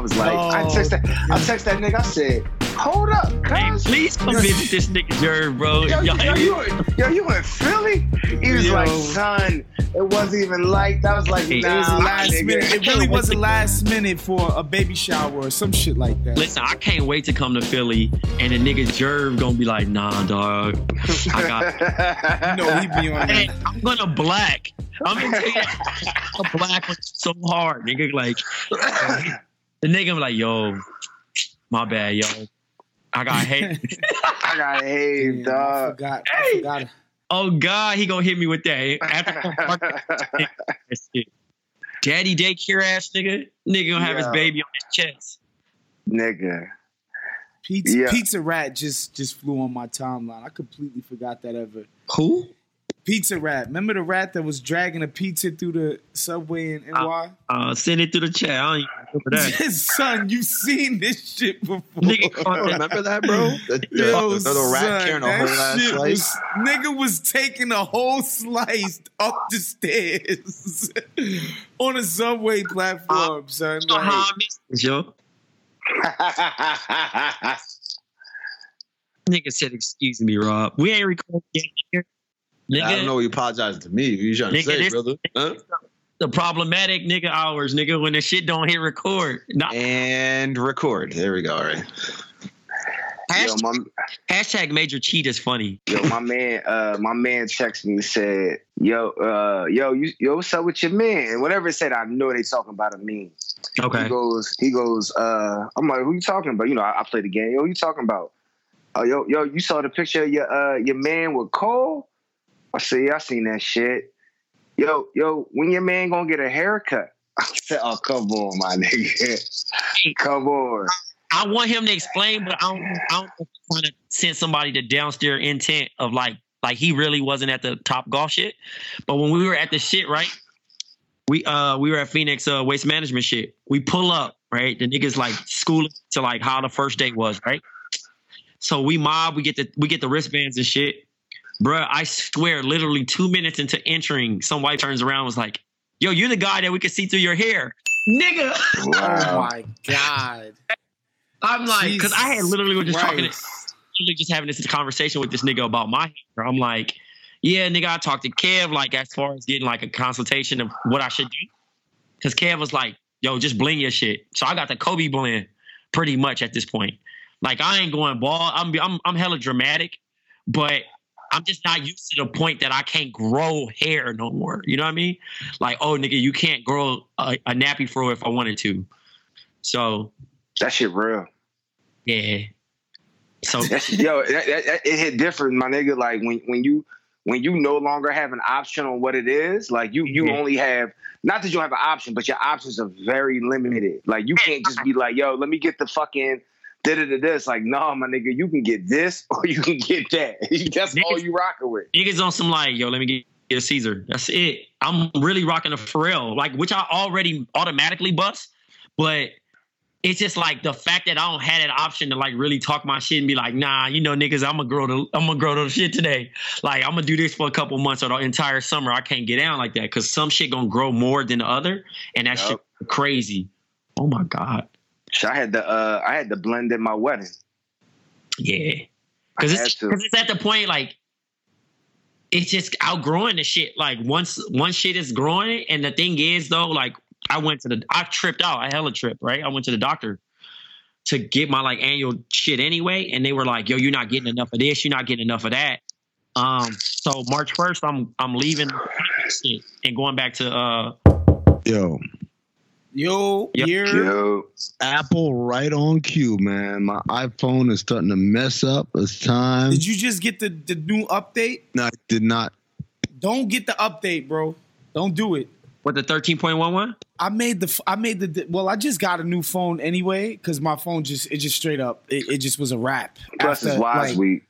Was like, I text that, I text that nigga. I said, "Hold up, Hey, cuz." please come visit this nigga Jerv, bro. Yo, Y'all yo, hear you, were- yo, you in Philly? He was Yo. like, son, it wasn't even like that. I was like, Hey, nah, It was last nigga. minute. It really was a last minute for a baby shower or some shit like that. Listen, I can't wait to come to Philly and the nigga Jerv gonna be like, nah, dog. I got You know, we be on Hey. I'm gonna black. I'm gonna take a black so hard, nigga. Like the nigga be like, yo, my bad, yo. I got hate. I got hate, Damn, I dog. forgot. I forgot. oh God, he gonna hit me with that. After that shit. Daddy daycare ass nigga. Nigga gonna have his baby on his chest. nigga. Pizza, Yeah. Pizza Rat just just flew on my timeline. I completely forgot that ever. Who? Pizza Rat. Remember the rat that was dragging a pizza through the subway in NY? Uh, send it through the chat. I don't even remember that. Son, you seen this shit before. Nigga caught that. Remember that, bro? The, the, Yo, the little rat son, carrying a whole ass slice. Was, nigga was taking a whole slice up the stairs on a subway platform, son. You know how I miss this, yo. Nigga said, "Excuse me, Rob. We ain't recording yet, nigga. Nigga, I don't know. You apologizing to me. You trying to Nigga, say, this- brother? Huh? the problematic nigga hours, nigga. When the shit don't hit record. Nah, And record. There we go. All right. yo, hashtag, my, hashtag major cheat is funny. yo, my man, uh, my man texted me and said, "Yo, uh, yo, you, yo, what's up with your man?" And whatever it said, I know they talking about a meme. Okay. He goes, he goes, uh, I'm like, who you talking about? You know, I, I play the game. Yo, you talking about? Oh, yo, yo, you saw the picture of your uh your man with Cole? I see, I seen that shit. Yo, yo, when your man gonna get a haircut? I said, oh, come on, my nigga. come on. I want him to explain, but I don't. I don't know if he's trying to send somebody the downstairs intent of like, like he really wasn't at the top golf shit. But when we were at the shit, right? We uh we were at Phoenix uh waste management shit. We pull up, right? The niggas like schooling to like how the first day was, right? So we mob, we get the we get the wristbands and shit. Bruh, I swear, literally two minutes into entering, some white turns around and was like, yo, you're the guy that we could see through your hair. Nigga. oh my god. I'm like, because I had literally was just talking to literally just having this conversation with this nigga about my hair. I'm like, yeah, nigga, I talked to Kev like as far as getting like a consultation of what I should do. Cause Kev was like, yo, just bling your shit. So I got the Kobe blend pretty much at this point. Like I ain't going bald. I'm I'm I'm hella dramatic, but I'm just not used to the point that I can't grow hair no more. You know what I mean? Like, oh nigga, you can't grow a, a nappy fro if I wanted to. So That shit real. yeah. So That's, yo, that, that, that- it hit different, my nigga. Like when when you when you no longer have an option on what it is, like you you Yeah. only have not that you don't have an option, but your options are very limited. Like you can't just be like, yo, let me get the fucking da da da this. Like, no, my nigga, you can get this or you can get that. That's all you rocking with. niggas on some like, yo, let me get, get a Caesar. That's it. I'm really rocking a Pharrell, like which I already automatically bust, but it's just like the fact that I don't have that option to like really talk my shit and be like, nah, you know, niggas, I'm gonna grow the, I'm gonna grow the shit today. Like I'm gonna do this for a couple months or the entire summer. I can't get down like that because some shit gonna grow more than the other, and that shit crazy. Oh my god, I had the uh I had to blend in my wedding. yeah, because it's because it's at the point like it's just outgrowing the shit. Like once once shit is growing, and the thing is though, like I went to the I tripped out. I hella trip, right? I went to the doctor to get my like annual shit anyway, and they were like, "Yo, you're not getting enough of this. You're not getting enough of that." Um, so March first, I'm I'm leaving and going back to uh Yo, Yo, Yep. you're Yo, Apple right on cue, man. My iPhone is starting to mess up. It's time. did you just get the, the new update? No, I did not. Don't get the update, bro. Don't do it. with the thirteen point one one. I made the I made the well. I just got a new phone anyway because my phone just it just straight up it, it just was a wrap. plus it's After, wise like- week.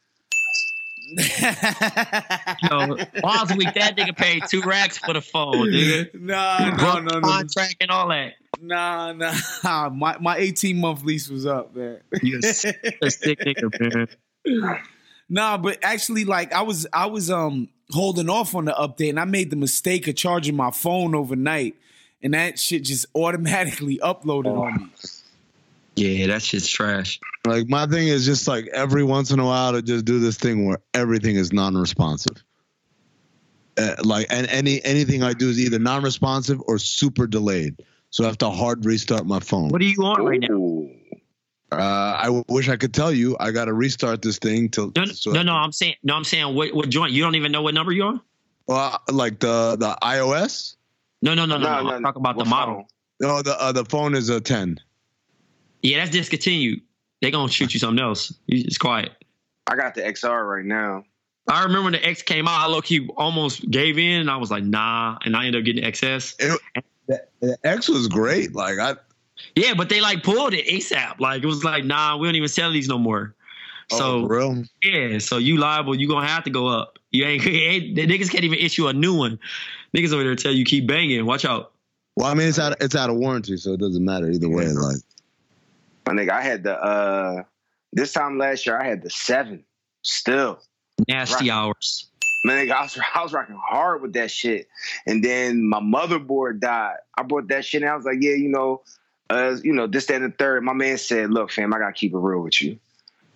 Yo, last week that nigga paid two racks for the phone, nigga. Nah, no, no, no, contract and all that. nah, nah. My my eighteen month lease was up, man. You a sick nigga, man. Nah, but actually, like I was, I was um holding off on the update, and I made the mistake of charging my phone overnight, and that shit just automatically uploaded on me. Yeah, that shit's trash. Like my thing is just like every once in a while to just do this thing where everything is non-responsive. Uh, like and any anything I do is either non-responsive or super delayed. So I have to hard restart my phone. What are you on right now? Ooh. Uh, I w- wish I could tell you. I got to restart this thing till. No, so- no, no. I'm saying, no. I'm saying, what, what joint? You don't even know what number you're on? Well, like the the iOS. No, no, no, no. No, no. no, I'm talking about the model. phone? No, the uh, the phone is a ten. Yeah, that's discontinued. They gonna shoot you something else. You just quiet. I got the XR right now. I remember when the X came out, I low key almost gave in, and I was like, nah, and I ended up getting XS. It, the, the X was great. Like I, Yeah, but they like pulled it ASAP. Like it was like, nah, we don't even sell these no more. oh, So for real. yeah, so you liable, you gonna have to go up. You ain't, ain't the niggas can't even issue a new one. Niggas over there tell you keep banging. Watch out. Well, I mean, it's out it's out of warranty, so it doesn't matter either way. Like My nigga, I had the uh this time last year I had the seven. Still. Nasty Right. hours. Man, nigga, I was I was rocking hard with that shit. And then my motherboard died. I brought that shit and I was like, yeah, you know, uh, you know, this, that, and the third. My man said, look, fam, I gotta keep it real with you.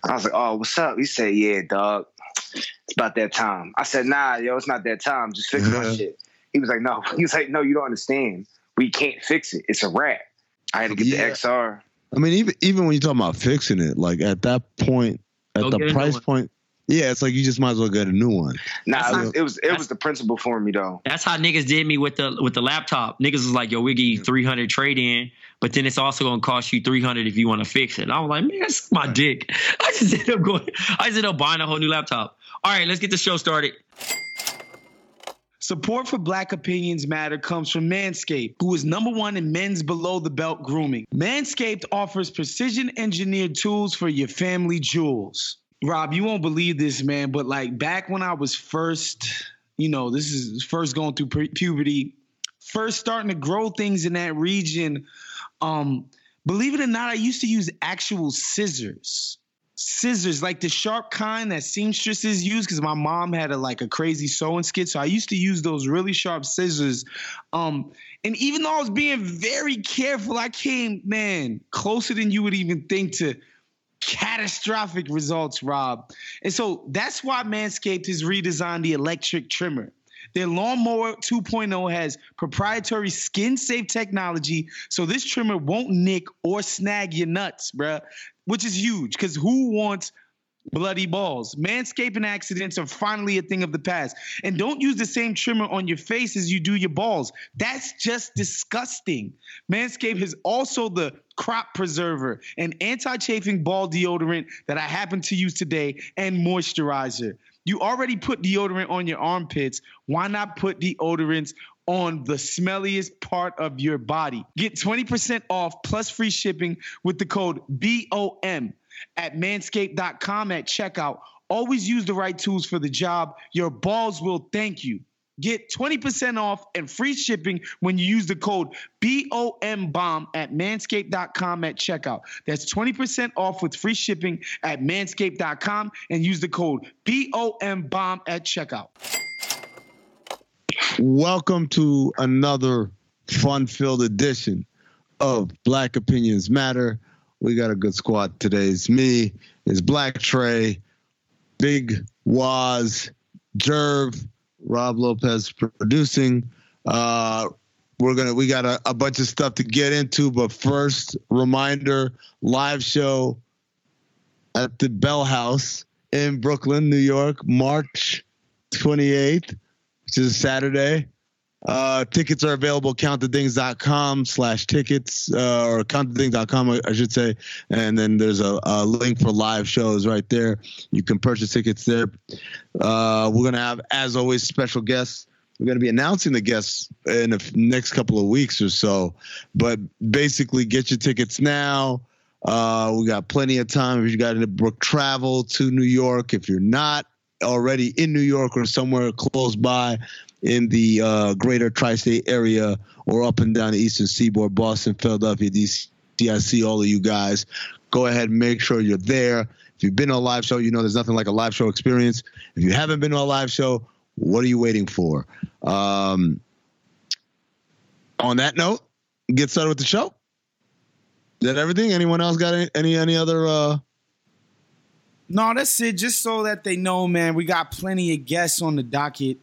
I was like, oh, what's up? He said, yeah, dog. It's about that time. I said, nah, yo, it's not that time. Just fix my shit. He was like, no. He was like, no, you don't understand. We can't fix it. It's a wrap. I had to get Yeah. the XR. I mean, even even when you talk about fixing it, like at that point, at Go the get a new price point, yeah, it's like you just might as well get a new one. Nah, it not- was, it was it was the principle for me though. That's how niggas did me with the with the laptop. Niggas was like, yo, we give you 300 trade in, but then it's also gonna cost you 300 if you want to fix it. I was like, man, that's my dick. I just ended up going, I just ended up buying a whole new laptop. All right, let's get the show started. Support for Black Opinions Matter comes from Manscaped, who is number one in men's below the belt grooming. Manscaped offers precision engineered tools for your family jewels. Rob, you won't believe this, man, but like back when I was first, you know, this is first going through pu- puberty, first starting to grow things in that region. Um, believe it or not, I used to use actual scissors scissors, like the sharp kind that seamstresses use, because my mom had a like a crazy sewing skit. So I used to use those really sharp scissors. Um, and even though I was being very careful, I came, man, closer than you would even think to catastrophic results, Rob. And so that's why Manscaped has redesigned the electric trimmer. Their lawnmower 2.0 has proprietary skin safe technology, so this trimmer won't nick or snag your nuts, bruh. Which is huge because who wants bloody balls? Manscaping accidents are finally a thing of the past. And don't use the same trimmer on your face as you do your balls. That's just disgusting. Manscaped is also the crop preserver, an anti chafing ball deodorant that I happen to use today, and moisturizer. You already put deodorant on your armpits. Why not put deodorants on the smelliest part of your body? Get 20% off plus free shipping with the code BOM at manscaped.com at checkout. Always use the right tools for the job. Your balls will thank you. Get 20% off and free shipping when you use the code BOM BOMBOMB at manscaped.com at checkout. That's 20% off with free shipping at manscaped.com and use the code BOM BOMBOMB at checkout. Welcome to another fun-filled edition of Black Opinions Matter. We got a good squad today. It's me, it's Black Trey, Big Waz, Jerv, Rob Lopez producing. Uh, we're gonna we got a, a bunch of stuff to get into, but first, reminder: live show at the Bell House in Brooklyn, New York, March 28th, which is Saturday. Uh, tickets are available countthethings.com slash tickets uh, or countthethings.com I, I should say. And then there's a, a, link for live shows right there. You can purchase tickets there. Uh, we're gonna have as always special guests. We're going to be announcing the guests in the next couple of weeks or so. But basically get your tickets now. Uh, we got plenty of time. If you got to book travel to new york if you're not already in new york or somewhere close by in the uh, greater tri-state area or up and down the eastern seaboard, Boston, Philadelphia, DC. I see all of you guys. Go ahead and make sure you're there. If you've been to a live show, you know there's nothing like a live show experience. If you haven't been to a live show, what are you waiting for? Um, on that note, get started with the show. Is that everything? Anyone else got any any, any other? Uh... No, that's it. Just so that they know, man, we got plenty of guests on the docket.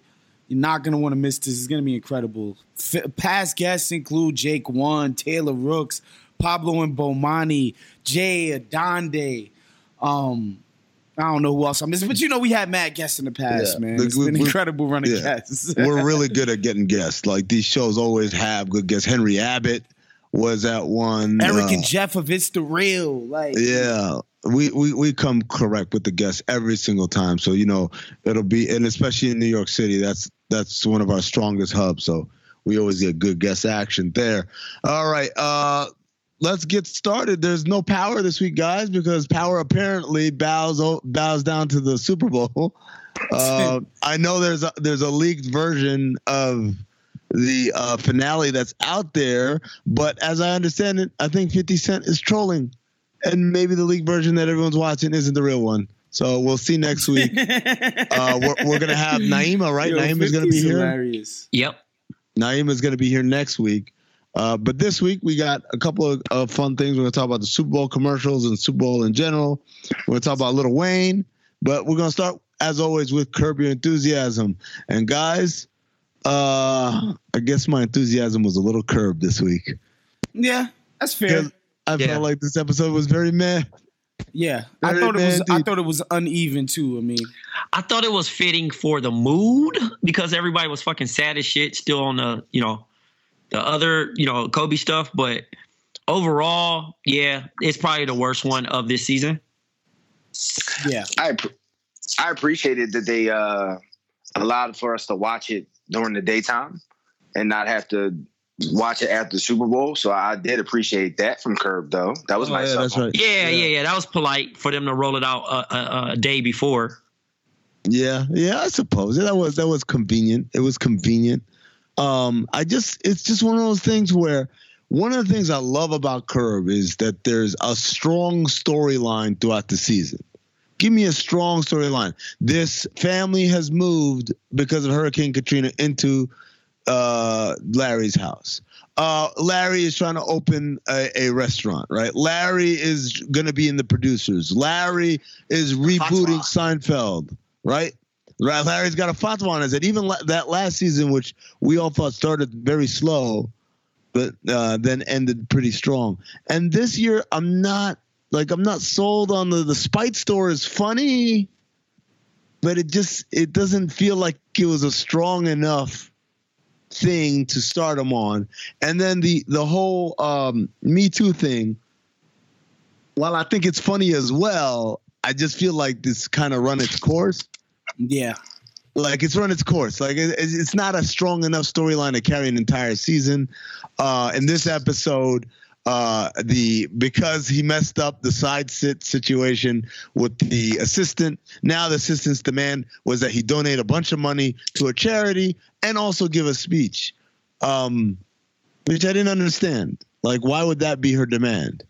You're not going to want to miss this. It's going to be incredible. F- past guests include Jake One, Taylor Rooks, Pablo and Bomani, Jay Adande. Um, I don't know who else I'm missing, but you know we had mad guests in the past, yeah. man. It's we, been incredible running yeah. guests. we're really good at getting guests. Like these shows always have good guests. Henry Abbott was at one. Eric uh, and Jeff of It's the Real. Like yeah, we, we we come correct with the guests every single time. So you know it'll be, and especially in New York City, that's that's one of our strongest hubs. So we always get good guest action there. All right. Uh, let's get started. There's no power this week, guys, because power apparently bows bows down to the Super Bowl. Uh, I know there's a, there's a leaked version of the uh, finale that's out there, but as I understand it, I think 50 Cent is trolling, and maybe the leaked version that everyone's watching isn't the real one. So we'll see next week. uh, we're, we're gonna have Naima, right? Yo, Naima is gonna be here. Hilarious. Yep. Naima is gonna be here next week. Uh, but this week we got a couple of uh, fun things. We're gonna talk about the Super Bowl commercials and Super Bowl in general. We're gonna talk about Lil Wayne, but we're gonna start as always with Curb Your Enthusiasm. And guys, uh, I guess my enthusiasm was a little curbed this week. Yeah, that's fair. I yeah. felt like this episode was very meh. Yeah, I thought it was. I thought it was uneven too. I mean, I thought it was fitting for the mood because everybody was fucking sad as shit, still on the you know the other you know Kobe stuff. But overall, yeah, it's probably the worst one of this season. Yeah, I I appreciated that they uh allowed for us to watch it during the daytime and not have to watch it after the Super Bowl. So I did appreciate that from Curb, though. That was oh, nice. Yeah, that's right. Yeah, yeah, yeah, yeah, That was polite for them to roll it out a, a, a, day before. Yeah, yeah. I suppose that was that was convenient. It was convenient. Um, I just it's just one of those things where one of the things I love about Curb is that there's a strong storyline throughout the season. Give me a strong storyline. This family has moved because of Hurricane Katrina into uh, Larry's house. Uh, Larry is trying to open a, a restaurant, right? Larry is going to be in the producers. Larry is rebooting Seinfeld, right? Right. Larry's got a fatwa on his head. Even la- that last season, which we all thought started very slow, but uh, then ended pretty strong. And this year, I'm not like I'm not sold on the the Spite store is funny, but it just it doesn't feel like it was a strong enough thing to start him on. And then the the whole um, Me Too thing. While I think it's funny as well, I just feel like this kind of run its course. Yeah. Like it's run its course. Like it, it's not a strong enough storyline to carry an entire season. Uh, in this episode, uh, the because he messed up the side sit situation with the assistant. Now the assistant's demand was that he donate a bunch of money to a charity and also give a speech, um, which I didn't understand. Like, why would that be her demand?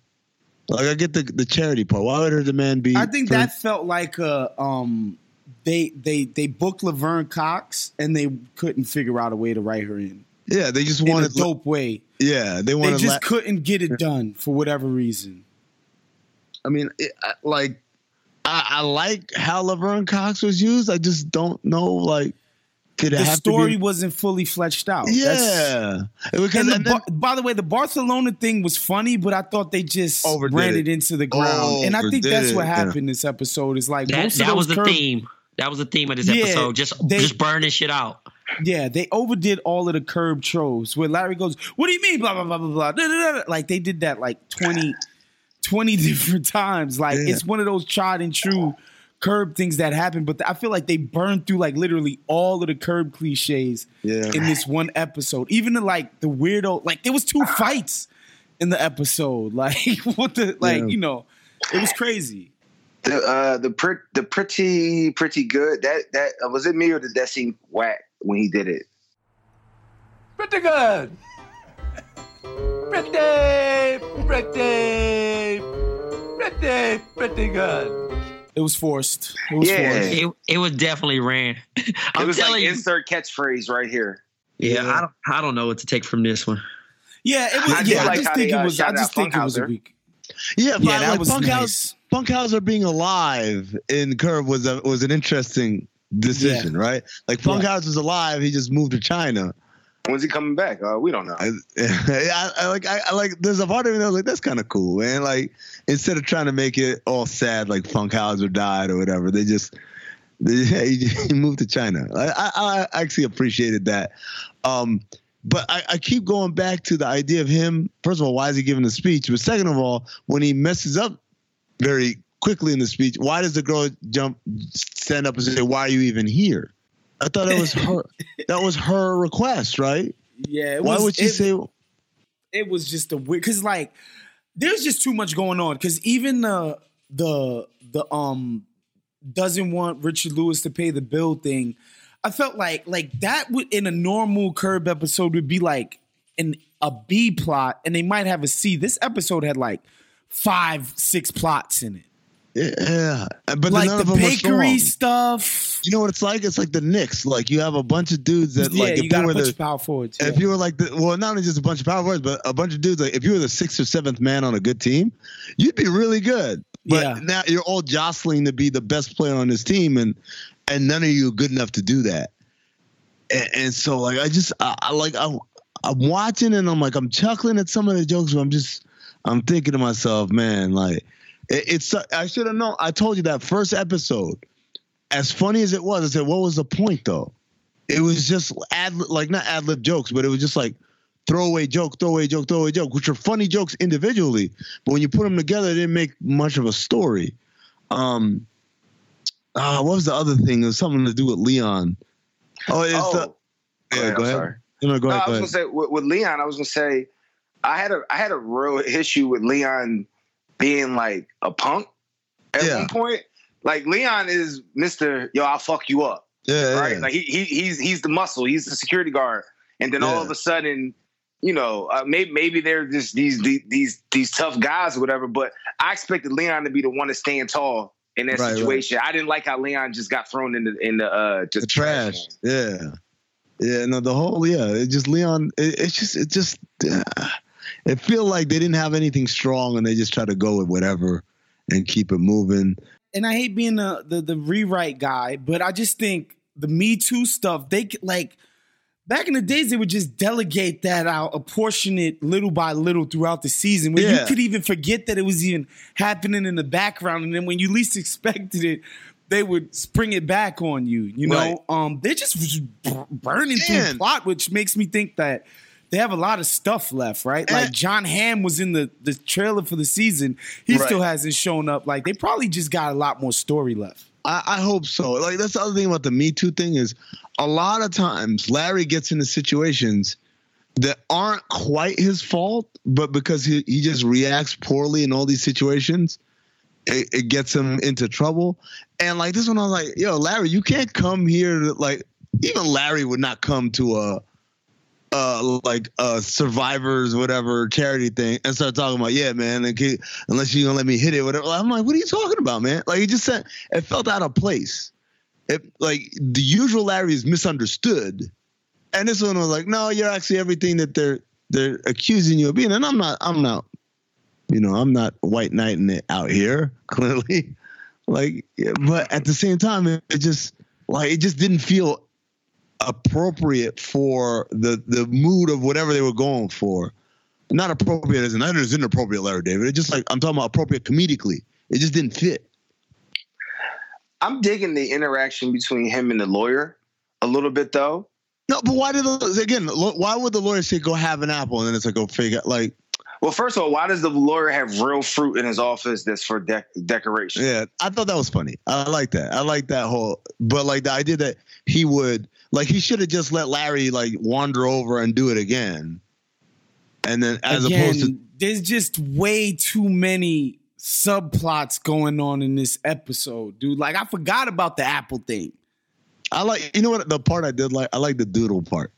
Like, I get the the charity part. Why would her demand be? I think for- that felt like a um they they they booked Laverne Cox and they couldn't figure out a way to write her in. Yeah, they just in a wanted dope way. Yeah, they They just la- couldn't get it done for whatever reason. I mean, it, I- like, I, I like how Laverne Cox was used. I just don't know, like, did it The have story to be? wasn't fully fleshed out. Yeah, because and the and then- by the way, the Barcelona thing was funny, but I thought they just Overdid ran it. it into the ground. and I think Overdid that's what it, yeah. happened this episode. Is like That, most of that was the Curb- theme. That was the theme of this Yeah, episode. Just they- just burning shit out. Yeah, they overdid all of the curb tropes where Larry goes, What do you mean? Blah, blah, blah, blah, blah. Da, da, da. Like they did that like 20, 20 different times. Like Yeah. it's one of those tried and true curb things that happen. But I feel like they burned through like literally all of the curb cliches Yeah. in this one episode. Even the like the weirdo, like there was two fights in the episode. Like what the like, Yeah. you know, it was crazy. The uh the pret the pretty pretty good that that uh, was it me or did that seem whack when he did it? Pretty good. Pretty, pretty, pretty, pretty good. It was forced. It was Yeah. forced. It, it was definitely ran. I'm it was telling like you. insert catchphrase right here. Yeah, I don't, I don't know what to take from this one. Yeah, it was. I did yeah, I just how think they, it uh, was. I just out think it was a week. yeah, but Yeah, that like was Funkhouser, nice. Funkhouser being alive in Curb was a, was an interesting decision, right? Like Funkhouser was alive, he just moved to China. When's he coming back? Uh, we don't know. I, I, like I, I like there's a part of me that was like that's kind of cool, man. Like instead of trying to make it all sad, like Funkhouser died or whatever, they just they, he, moved to China. I, I, I actually appreciated that. Um, but I, I keep going back to the idea of him. First of all, why is he giving the speech? But second of all, when he messes up very quickly in the speech, why does the girl jump, stand up and say, "Why are you even here?" I thought it was her. that was her request, right? Yeah, it Why was, would she it, say? it was just a weird because like there's just too much going on because even the the the um doesn't want Richard Lewis to pay the bill thing. I felt like like that would in a normal curb episode would be like an a B plot and they might have a C. This episode had like five six plots in it. Yeah, but like none the of them were bakery stuff. You know what it's like? It's like the Knicks. Like you have a bunch of dudes that yeah, like you if got you a were bunch the of power forwards. if yeah. you were like the well, not only just a bunch of power forwards, but a bunch of dudes. Like if you were the sixth or seventh man on a good team, you'd be really good. But Yeah. now you're all jostling to be the best player on this team, and and none of you are good enough to do that. And, and so like I just I, I like I, I'm watching and I'm like I'm chuckling at some of the jokes, but I'm just I'm thinking to myself, man, like it's I should have known. I told you that first episode, as funny as it was, I said, what was the point though? It was just ad like not ad lib jokes, but it was just like throwaway joke, throwaway joke, throwaway joke, which are funny jokes individually, but when you put them together, it didn't make much of a story. Um, uh, what was the other thing? It was something to do with Leon. Oh, it's Oh, the go yeah. ahead, Go ahead. sorry. No, go No, ahead. I Go was ahead. gonna say with, with Leon, I was gonna say I had a I had a real issue with Leon being like a punk at Yeah. one point. Like Leon is Mister Yo, I'll fuck you up. Yeah, right? yeah. Like he, he he's he's the muscle, he's the security guard, and then all of a sudden, you know, uh, maybe maybe they're just these, these these these tough guys or whatever. But I expected Leon to be the one to stand tall in that Right, right. situation. I didn't like how Leon just got thrown in the in the uh just the trash. Yeah, yeah. No, the whole yeah. It just Leon. It, it's just it just. Uh, it feel like they didn't have anything strong, and they just try to go with whatever and keep it moving. and I hate being the, the the rewrite guy, but I just think the Me Too stuff, they like back in the days, they would just delegate that out, apportion it little by little throughout the season, where you could even forget that it was even happening in the background, and then when you least expected it, they would spring it back on you. You know, Right. um, they're just burning through plot, which makes me think that. They have a lot of stuff left, right? Eh. Like John Hamm was in the, the trailer for the season. He Right. still hasn't shown up. Like they probably just got a lot more story left. I, I hope so. Like that's the other thing about the Me Too thing is a lot of times Larry gets into situations that aren't quite his fault, but because he, he just reacts poorly in all these situations, it, it gets him into trouble. And like this one, I was like, yo, Larry, you can't come here to like even Larry would not come to a uh like uh survivors whatever charity thing and start talking about yeah man unless you gonna let me hit it whatever. I'm like what are you talking about man? Like he just said it felt out of place. It like the usual larry is misunderstood. And this one was like no you're actually everything that they're they're accusing you of being. And i'm not i'm not you know i'm not white knighting it out here clearly. Like but at the same time it, it just like it just didn't feel appropriate for the the mood of whatever they were going for. Not appropriate as in that is inappropriate, Larry David. It just like I'm talking about appropriate comedically. It just didn't fit. I'm digging the interaction between him and the lawyer a little bit though. No, but why did the, again? Why would the lawyer say go have an apple and then it's like go figure like Well, first of all, why does the lawyer have real fruit in his office that's for dec- decoration? Yeah, I thought that was funny. I like that. I like that whole. But like the idea that he would like he should have just let Larry like wander over and do it again, and then as Again, opposed to there's just way too many subplots going on in this episode, dude. Like I forgot about the Apple thing. I like you know what the part I did like. I like the doodle part.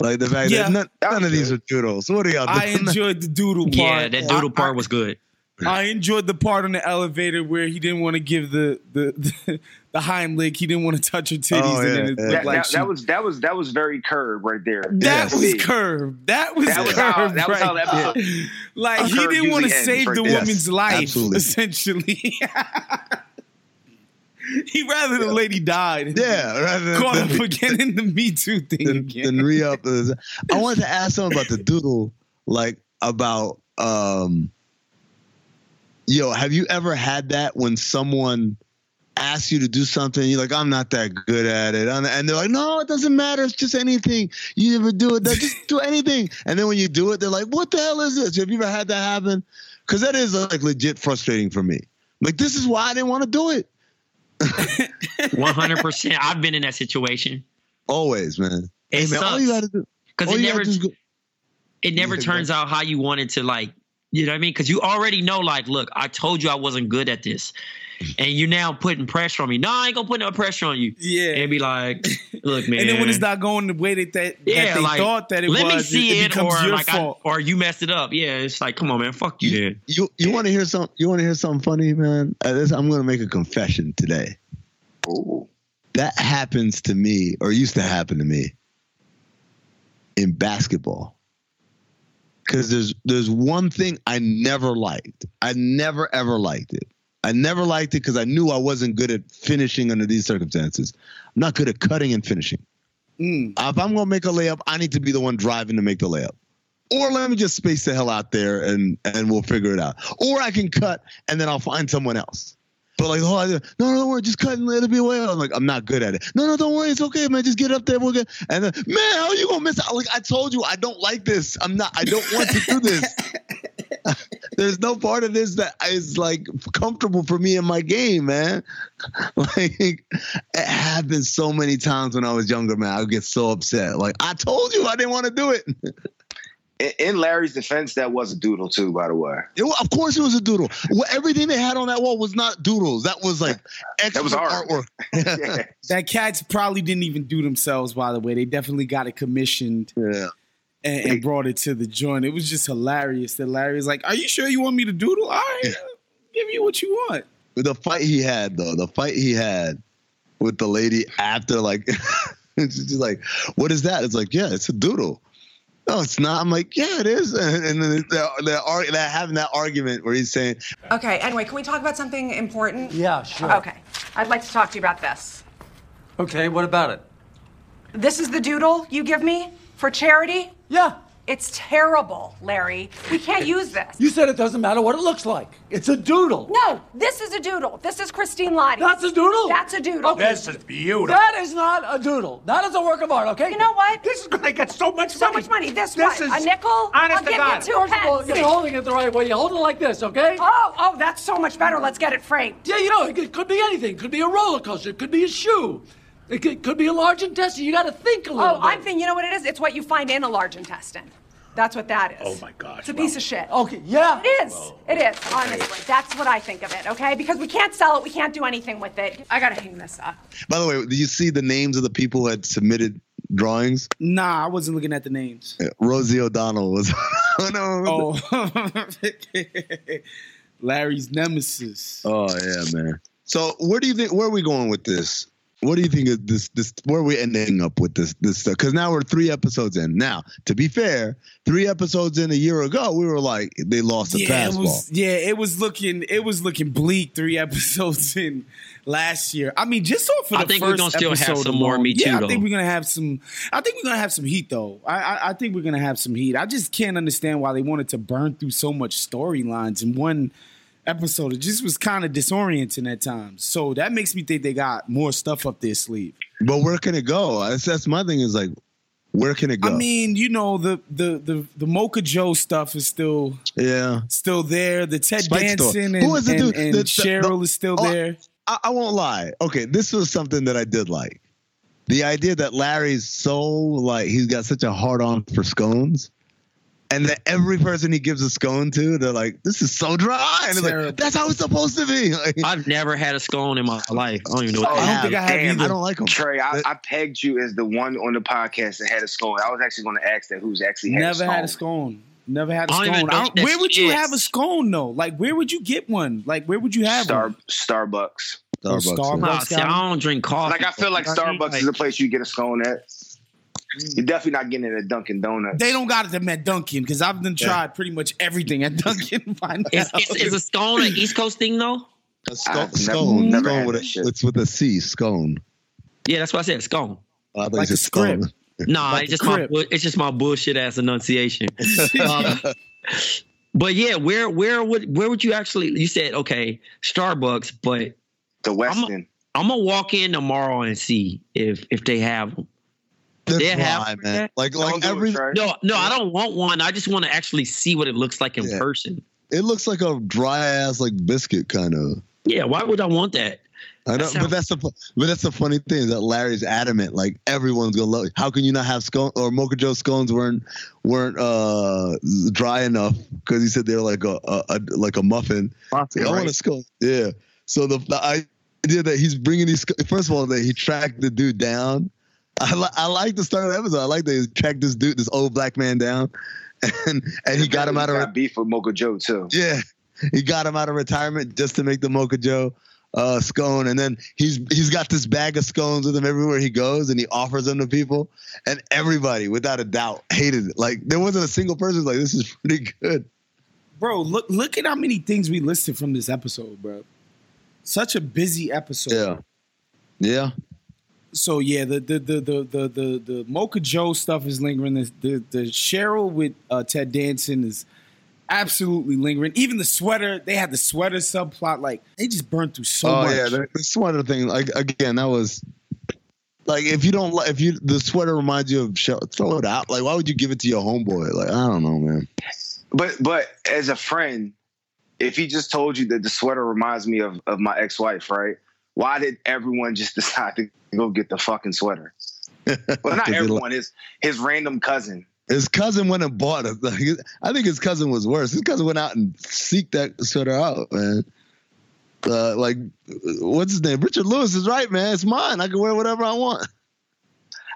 Like the fact Yeah. that none, none of these are doodles. What are y'all doing? I enjoyed the doodle part. Yeah, that doodle I- part was good. I enjoyed the part on the elevator where he didn't want to give the the the, the Heimlich. He didn't want to touch her titties, Oh, and yeah, it yeah. That, like that, she, that was that was that was very curved right there. that To was me. curved. That was That was curved. how- that was how right the episode- there. Like how he didn't want to save ends the right woman's Yes, life, absolutely. essentially. he rather the lady died. Yeah, rather than- caught up again in the Me Too thing then, again. then re up. I wanted to ask something about the doodle, like about um, yo, have you ever had that when someone asks you to do something, you're like, I'm not that good at it, and and they're like, No, it doesn't matter. It's just anything. You never do it. Just do anything. And then when you do it, they're like, What the hell is this? Have you ever had that happen? Because that is like legit frustrating for me. Like this is why I didn't want to do it. One hundred percent. I've been in that situation. Always, man. It hey man, all you gotta do. because it never do is go- it never turns out how you wanted to like you know what I mean? Because you already know, like, look, I told you I wasn't good at this. And you're now putting pressure on me. No, I ain't gonna put no pressure on you. Yeah. And be like, look, man. and then when it's not going the way that, that, yeah, that they like, thought that it let was, me see it, it, becomes or your like I, or you messed it up. Yeah, it's like, come on, man, fuck you, then. You you want to hear some? You want to hear something funny, man? Uh, I'm going to make a confession today. Ooh. That happens to me, or used to happen to me, in basketball. Because there's there's one thing I never liked. I never ever liked it. I never liked it because I knew I wasn't good at finishing under these circumstances. I'm not good at cutting and finishing. Mm. If I'm gonna make a layup, I need to be the one driving to make the layup. Or let me just space the hell out there and and we'll figure it out. Or I can cut and then I'll find someone else. But like the whole idea, no, no, don't worry, just cut and let it be away. I'm like, I'm not good at it. No, no, don't worry, it's okay, man. Just get up there, we'll get. And then, man, how are you gonna miss out? Like I told you, I don't like this. I'm not. I don't want to do this. There's no part of this that is like comfortable for me in my game, man. Like it happened so many times when I was younger, man. I would get so upset. Like I told you, I didn't want to do it. In, in Larry's defense, that was a doodle too, by the way. It of course, it was a doodle. Well, everything they had on that wall was not doodles. That was like extra was art. artwork. Yeah. That cats probably didn't even do themselves, by the way. They definitely got it commissioned yeah. and, and brought it to the joint. It was just hilarious that Larry was like, Are you sure you want me to doodle? All right, I'll give you what you want. But the fight he had though, the fight he had with the lady after, like, it's just like, what is that? It's like, yeah, it's a doodle. No, it's not. I'm like, yeah, it is. And, and then they're, they're, having that argument where he's saying, Okay, anyway, can we talk about something important? Yeah, sure. Okay. I'd like to talk to you about this. Okay, what about it? This is the doodle you give me for charity? Yeah. It's terrible, Larry. We can't use this. You said it doesn't matter what it looks like. It's a doodle. No, this is a doodle. This is Christine Lottie. That's a doodle? That's a doodle. This is beautiful. That is not a doodle. That is a work of art, okay? You know what? This is going to get so much So money. much money. This, This what? is- a nickel? Honest I'll to God. you two First of all, pence. you're holding it the right way. You hold it like this, okay? Oh, oh, that's so much better. Let's get it framed. Yeah, you know, it could- could be anything. It could be a roller coaster. It could be a shoe. It could, could be a large intestine. You got to think a little Oh, bit. I'm thinking, you know what it is? It's what you find in a large intestine. That's what that is. Oh, my gosh, It's a well- piece of shit. Okay, yeah. It is. It is, honestly. That's what I think of it, okay? Because we can't sell it, we can't do anything with it. I gotta hang this up. By the way, do you see the names of the people who had submitted drawings? Nah, I wasn't looking at the names. Yeah, Rosie O'Donnell was. oh no. Oh, Larry's nemesis. Oh yeah, man. So where do you think where are we going with this? What do you think of this? This where are we ending up with this this stuff? Because now we're three episodes in. Now, to be fair, three episodes in a year ago, we were like they lost the yeah, it was. Yeah, it was looking. It was looking bleak. Three episodes in last year. I mean, just off of I the think we're first gonna still have episode some more. Me Too, Yeah, I though. think we're gonna have some. I think we're gonna have some heat though. I, I I think we're gonna have some heat. I just can't understand why they wanted to burn through so much storylines in one episode. It just was kind of disorienting at times. So that makes me think they got more stuff up their sleeve. But where can it go? That's, that's my thing. Is like, where can it go? I mean, you know, the the the the Mocha Joe stuff is still yeah, still there. The Ted Spike. Danson and, Who is the and, dude? and The- the- Cheryl is still oh, there. I, I won't lie. Okay, this was something that I did like. The idea that Larry's so like he's got such a hard on for scones. And that every person he gives a scone to, they're like, "This is so dry," and they're like, "That's how it's supposed to be." Like, I've never had a scone in my life. I don't even know what Oh, I don't have. think I have damn, either. I don't like them. Trey, I, I pegged you as the one on the podcast that had a scone. I was actually going to ask that who's actually had a Never scone. had a scone. Never had a I don't even scone. I don't- where would you shit have a scone though? Like where would you get one? Like where would you have Star, one? Starbucks. Oh, Starbucks, yeah. Starbucks. Nah, see, I don't drink coffee. Like I feel like You know what I mean? Starbucks is the place you get a scone at. You're definitely not getting it at Dunkin' Donuts. They don't got them at Dunkin' because I've done tried pretty much everything at Dunkin' by now. Is, is, is a scone an East Coast thing though? A scone, never- scone, never scone with a, shit. it's with a C, scone. Yeah, that's what I said. Scone. I thought Like you a said scone. script. Nah, Like it's just my crib. bu- it's just my bullshit ass enunciation. Um, but yeah, where where would where would you actually? You said okay, Starbucks, but the Westin. I'm gonna walk in tomorrow and see if if they have them. They're They dry, have- man. Like like do it, every Trey. No, no, I don't want one. I just want to actually see what it looks like in Yeah. person. it looks like a dry ass like biscuit kind of. Yeah, why would I want that? I know, That but that's the but that's the funny thing is that Larry's adamant. Like everyone's gonna love. It. How can you not have scone or Mocha Joe scones weren't weren't uh dry enough because he said they're like a, a, a like a muffin. Muffin, I want a scone. Yeah. So the, the idea that he's bringing these first of all that he tracked the dude down. I li- I like the start of the episode. I like that he tracked this dude, this old black man down, and and he got him out of got beef with Mocha Joe too. yeah, he got him out of retirement just to make the Mocha Joe uh, scone, and then he's he's got this bag of scones with him everywhere he goes, and he offers them to people, and everybody, without a doubt, hated it. Like there wasn't a single person who's like, "This is pretty good." Bro, look look at how many things we listed from this episode, bro. Such a busy episode. Yeah, yeah. So yeah, the the the the the the, the Mocha Joe stuff is lingering. The the, the Cheryl with uh, Ted Danson is absolutely lingering. Even the sweater, they had the sweater subplot. Like they just burned through so oh much. yeah, the, the sweater thing. Like again, that was like if you don't like if you the sweater reminds you of Shell, throw it out. Like why would you give it to your homeboy? Like I don't know, man. But but as a friend, if he just told you that the sweater reminds me of, of my ex wife, right? Why did everyone just decide to go get the fucking sweater? Well, not everyone. His his random cousin. His cousin went and bought it. Like, I think his cousin was worse. His cousin went out and seeked that sweater out, man. Uh, like, what's his name? Richard Lewis is right, man. It's mine. I can wear whatever I want.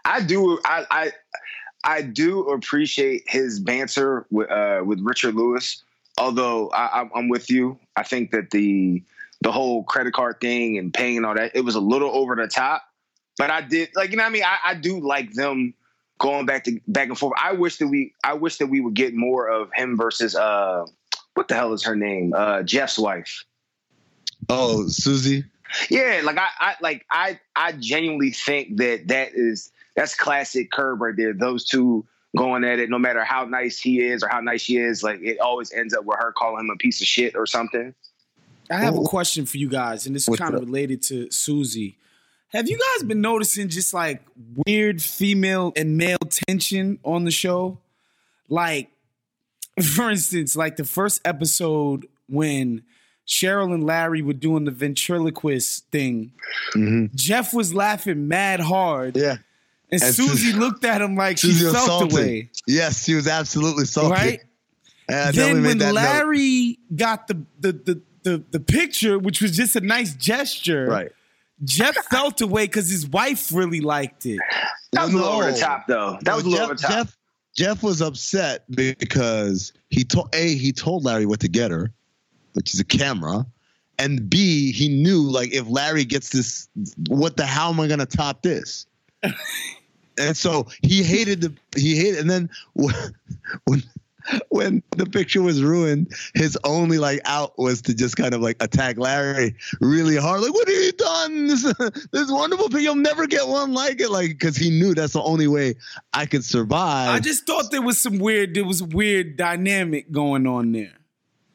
I do. I I I do appreciate his banter with uh, with Richard Lewis. Although I, I'm- I'm with you, I think that the the whole credit card thing and paying and all that it was a little over the top. But I did like you know what I mean. I, I do like them going back to back and forth. I wish that we I wish that we would get more of him versus uh what the hell is her name uh Jeff's wife. Oh, Susie. Yeah, like I, I like I I genuinely think that that is that's classic curb right there. Those two going at it, no matter how nice he is or how nice she is, like it always ends up with her calling him a piece of shit or something. I have a question for you guys, and this is kind of related to Susie. Have you guys been noticing just like weird female and male tension on the show? Like, for instance, like the first episode when Cheryl and Larry were doing the ventriloquist thing, Jeff was laughing mad hard. Mm-hmm. Yeah. And, And Susie looked at him like she felt salty. the way. Yes, she was absolutely salty. Right? And then when that note. Larry got the the, the the the picture, which was just a nice gesture, Right. Jeff felt away because his wife really liked it. That was a little over the top, though. That No, was a little Jeff, over the top. Jeff, Jeff was upset because he told a he told Larry what to get her, which is a camera, and b he knew like if Larry gets this, what the how am I gonna top this? and so he hated the he hated, and then when when when the picture was ruined, his only like out was to just kind of like attack Larry really hard. Like, what have you done? This, this wonderful picture. You'll never get one like it. Like, because he knew that's the only way I could survive. I just thought there was some weird, there was weird dynamic going on there.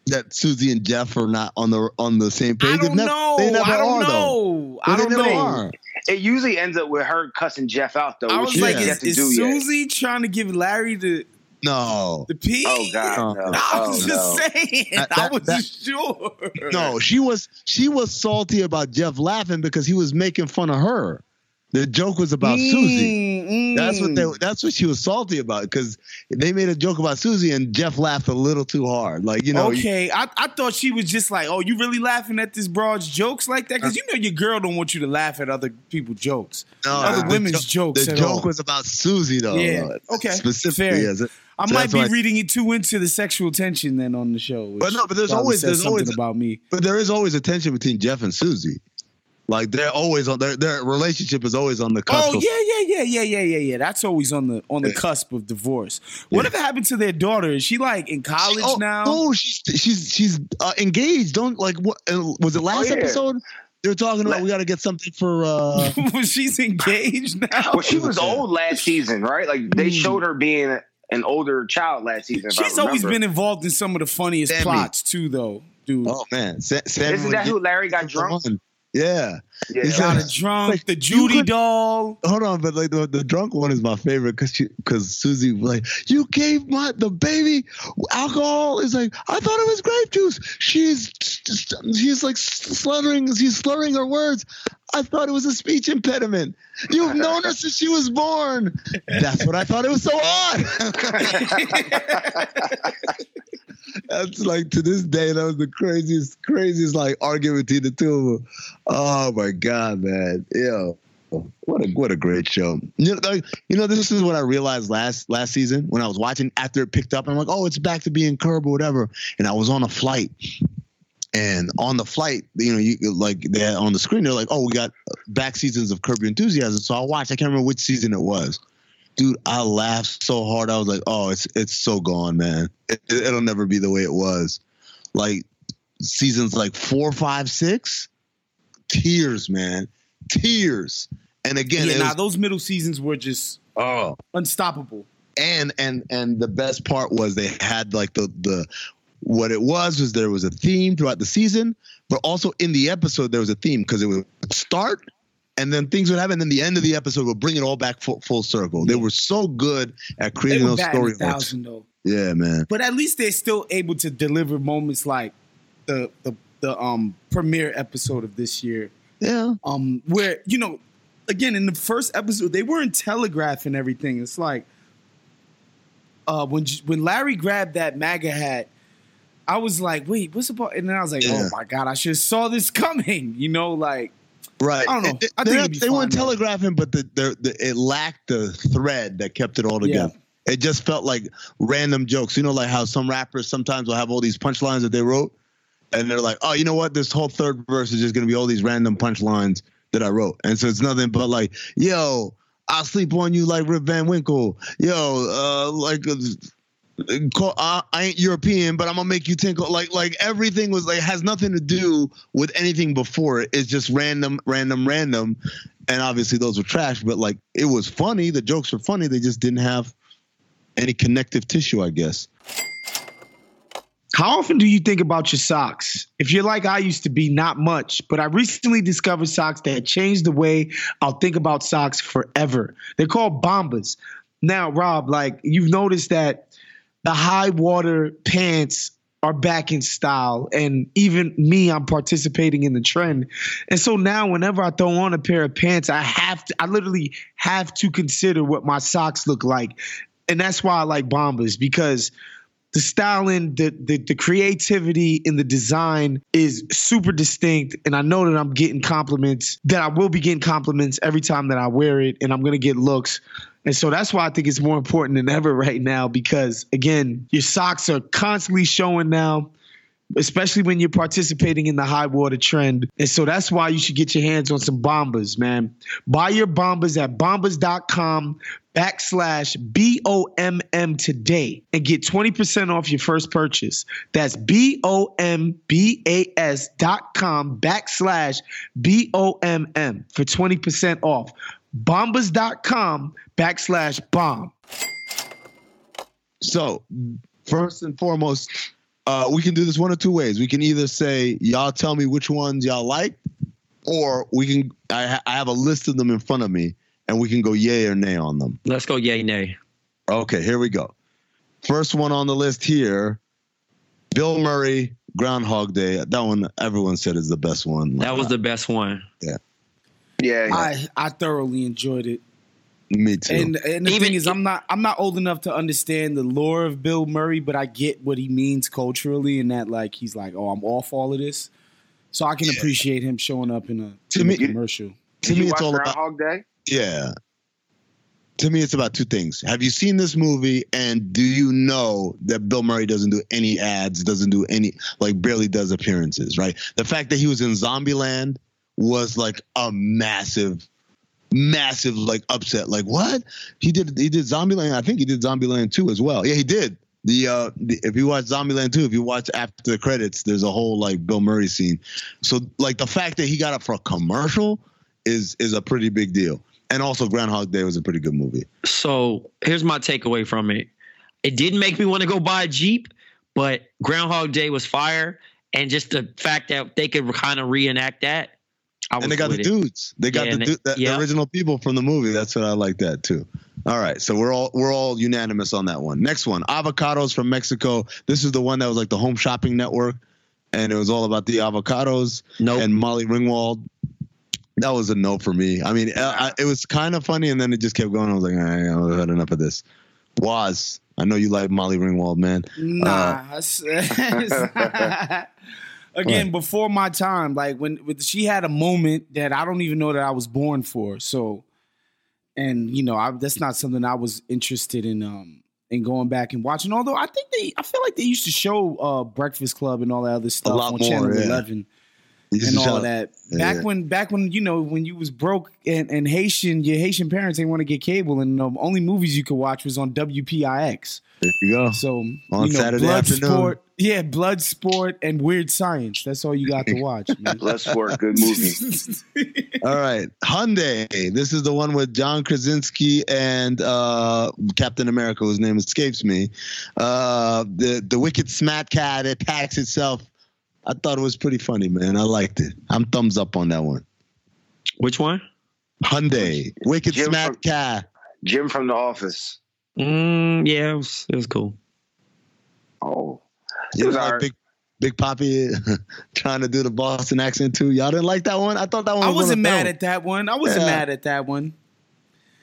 that Susie and Jeff are not on the on the same page. I They don't nev- know. They never I don't are though. know. I don't never know. are. It usually ends up with her cussing Jeff out, though. I was like, has is, to is do yet. Susie trying to give Larry the No. the P? Oh God, no. I was Oh, just no. saying. That- I wasn't that- sure. No, she was she was salty about Jeff laughing because he was making fun of her. The joke was about Susie. Mm, That's what mm. they. That's what she was salty about because they made a joke about Susie and Jeff laughed a little too hard. Like you know, you- okay, I, I thought she was just like, oh, you really laughing at this broad's jokes like that? Because you know your girl don't want you to laugh at other people's jokes, no, other women's jo- jokes. The at joke all. was about Susie though. Yeah, uh, okay, Specifically, fair. yes. I So might be why- reading it too into the sexual tension then on the show. But no, but there's always there's always about me. But there is always a tension between Jeff and Susie. Like they're always on their their relationship is always on the cusp. Oh of- yeah, yeah, yeah, yeah, yeah, yeah, yeah. That's always on the on the Yeah. cusp of divorce. Whatever happened to their daughter? Is she like in college Oh, now? No, she's she's she's uh, engaged. Don't like what uh, was it last yeah. episode? They were talking about we got to get something for. uh She's engaged now. Well, she was old last season, right? Like they showed her being an older child last season. if I She's always been involved in some of the funniest Sammy. plots too, though, dude. Oh man, Sa- Sammy Isn't that who Larry got drunk? Yeah. Yeah. He's Got a drunk, like, the Judy could- doll. Hold on, but like the, the drunk one is my favorite because because Susie was like you gave my the baby alcohol is like I thought it was grape juice. She's she's like slurring she's slurring her words. I thought it was a speech impediment. You've known her since she was born. That's what I thought. It was so odd. That's like to this day, that was the craziest, craziest like argument between the two of them. Oh my god, man! Yo, what a what a great show. You know, you know, this is what I realized last last season when I was watching after it picked up. I'm like, oh, it's back to being curb or whatever. And I was on a flight, and on the flight, you know, you like they had on the screen, they're like, oh, we got back seasons of Curb Your Enthusiasm. So I watched. I can't remember which season it was dude, I laughed so hard. I was like, oh, it's it's so gone, man. It, will never be the way it was. Like seasons like four, five, six, tears, man, tears. And again, yeah, nah, was- those middle seasons were just oh, unstoppable. and and and the best part was they had like the the what it was was there was a theme throughout the season, but also in the episode there was a theme because it would start and then things would happen. And then the end of the episode would bring it all back full, full circle. They were so good at creating those batting a story arcs. Yeah, man. But at least they're still able to deliver moments like the the the um premiere episode of this year. Yeah. Um where, you know, again in the first episode, they weren't telegraphing everything. It's like uh when when Larry grabbed that MAGA hat, I was like, wait, what's about and then I was like, Yeah. oh my god, I should have saw this coming, you know, like Right. I don't know. It- I they think they weren't telegraphing, but the, the, the it lacked the thread that kept it all together. It just felt like random jokes. You know, like how some rappers sometimes will have all these punchlines that they wrote, and they're like, "Oh, you know what? This whole third verse is just gonna be all these random punchlines that I wrote," and so it's nothing but like, "Yo, I'll sleep on you like Rip Van Winkle." Yo, uh, like. Call, uh, I ain't European, but I'm gonna make you tinkle. Like, like everything was like has nothing to do with anything before it. It's just random, random, random, and obviously those were trash. But like it was funny. The jokes were funny. They just didn't have any connective tissue, I guess. How often do you think about your socks? If you're like I used to be, not much, but I recently discovered socks that changed the way I'll think about socks forever. They're called Bombas. Now, Rob, like you've noticed that the high water pants are back in style, and even me, I'm participating in the trend. And so now, whenever I throw on a pair of pants, I have to, I literally have to consider what my socks look like. And that's why I like Bombas because the styling, the, the the creativity in the design is super distinct, and I know that I'm getting compliments. That I will be getting compliments every time that I wear it, and I'm gonna get looks. And so that's why I think it's more important than ever right now because again, your socks are constantly showing now, especially when you're participating in the high water trend. And so that's why you should get your hands on some Bombas, man. Buy your Bombas at bombas.com backslash B-O-M-M today and get 20% off your first purchase. That's B-O-M-B-A-S dot com backslash B-O-M-M for 20% off. Bombas.com backslash bomb. So, first and foremost, uh, we can do this one of two ways. We can either say, y'all tell me which ones y'all like, or we can, I, ha- I have a list of them in front of me, and we can go yay or nay on them. Let's go yay nay. Okay, here we go. First one on the list here Bill Murray, Groundhog Day. That one, everyone said is the best one. That was the best one. Yeah. Yeah, I, I thoroughly enjoyed it. Me too. And and the thing is, I'm not I'm not old enough to understand the lore of Bill Murray, but I get what he means culturally, and that like he's like, oh, I'm off all of this, so I can appreciate him showing up in a, To in me- a commercial. to Did me, you it's watch all about Groundhog Day? Yeah. To me, it's about two things. Have you seen this movie, and do you know that Bill Murray doesn't do any ads, doesn't do any, like, barely does appearances, right? The fact that he was in Zombieland was like a massive, massive, like, upset. Like, what? He did, he did Zombieland. I think he did Zombieland 2 as well. Yeah, he did. The, uh, the, if you watch Zombieland 2, if you watch after the credits, there's a whole, like, Bill Murray scene. So, like, the fact that he got up for a commercial is is a pretty big deal. And also, Groundhog Day was a pretty good movie. So here's my takeaway from it. It didn't make me want to go buy a Jeep, but Groundhog Day was fire. And just the fact that they could kind of reenact that. I was and they got the it. dudes. They got Yeah, the, and they- du- the, the original people from the movie. That's what I like that too. All right, so we're all we're all unanimous on that one. Next one, avocados from Mexico. This is the one that was like the Home Shopping Network, and it was all about the avocados. Nope. And Molly Ringwald. That was a no for me. I mean, I, I- it was kind of funny, and then it just kept going. I was like, all right, I've had enough of this. Was I know you like Molly Ringwald, man. Nah, Uh, again, before my time. Like when with, she had a moment that I don't even know that I was born for. So, and you know, I, that's not something I was interested in. Um, in going back and watching. Although I think they, I feel like they used to show uh Breakfast Club and all that other stuff on more, Channel yeah. Eleven and all that. Back Yeah. when, back when you know, when you was broke and, and Haitian, your Haitian parents didn't want to get cable, and the only movies you could watch was on WPIX. There you go. So On you know, Saturday blood afternoon. sport, yeah, blood sport and weird science. That's all you got to watch. Man. Bloodsport, good movie. All right, Hyundai. This is the one with John Krasinski and uh, Captain America, whose name escapes me. Uh, the the wicked smat cat attacks itself. I thought it was pretty funny, man. I liked it. I'm thumbs up on that one. Which one? Hyundai, wicked Jim smat from- cat. Jim from The Office. Mm, yeah, it was, it was cool. Oh, You was know, like big Big Papi trying to do the Boston accent too. Y'all didn't like that one? I thought that one. I was wasn't mad film. at that one. I wasn't Yeah. mad at that one.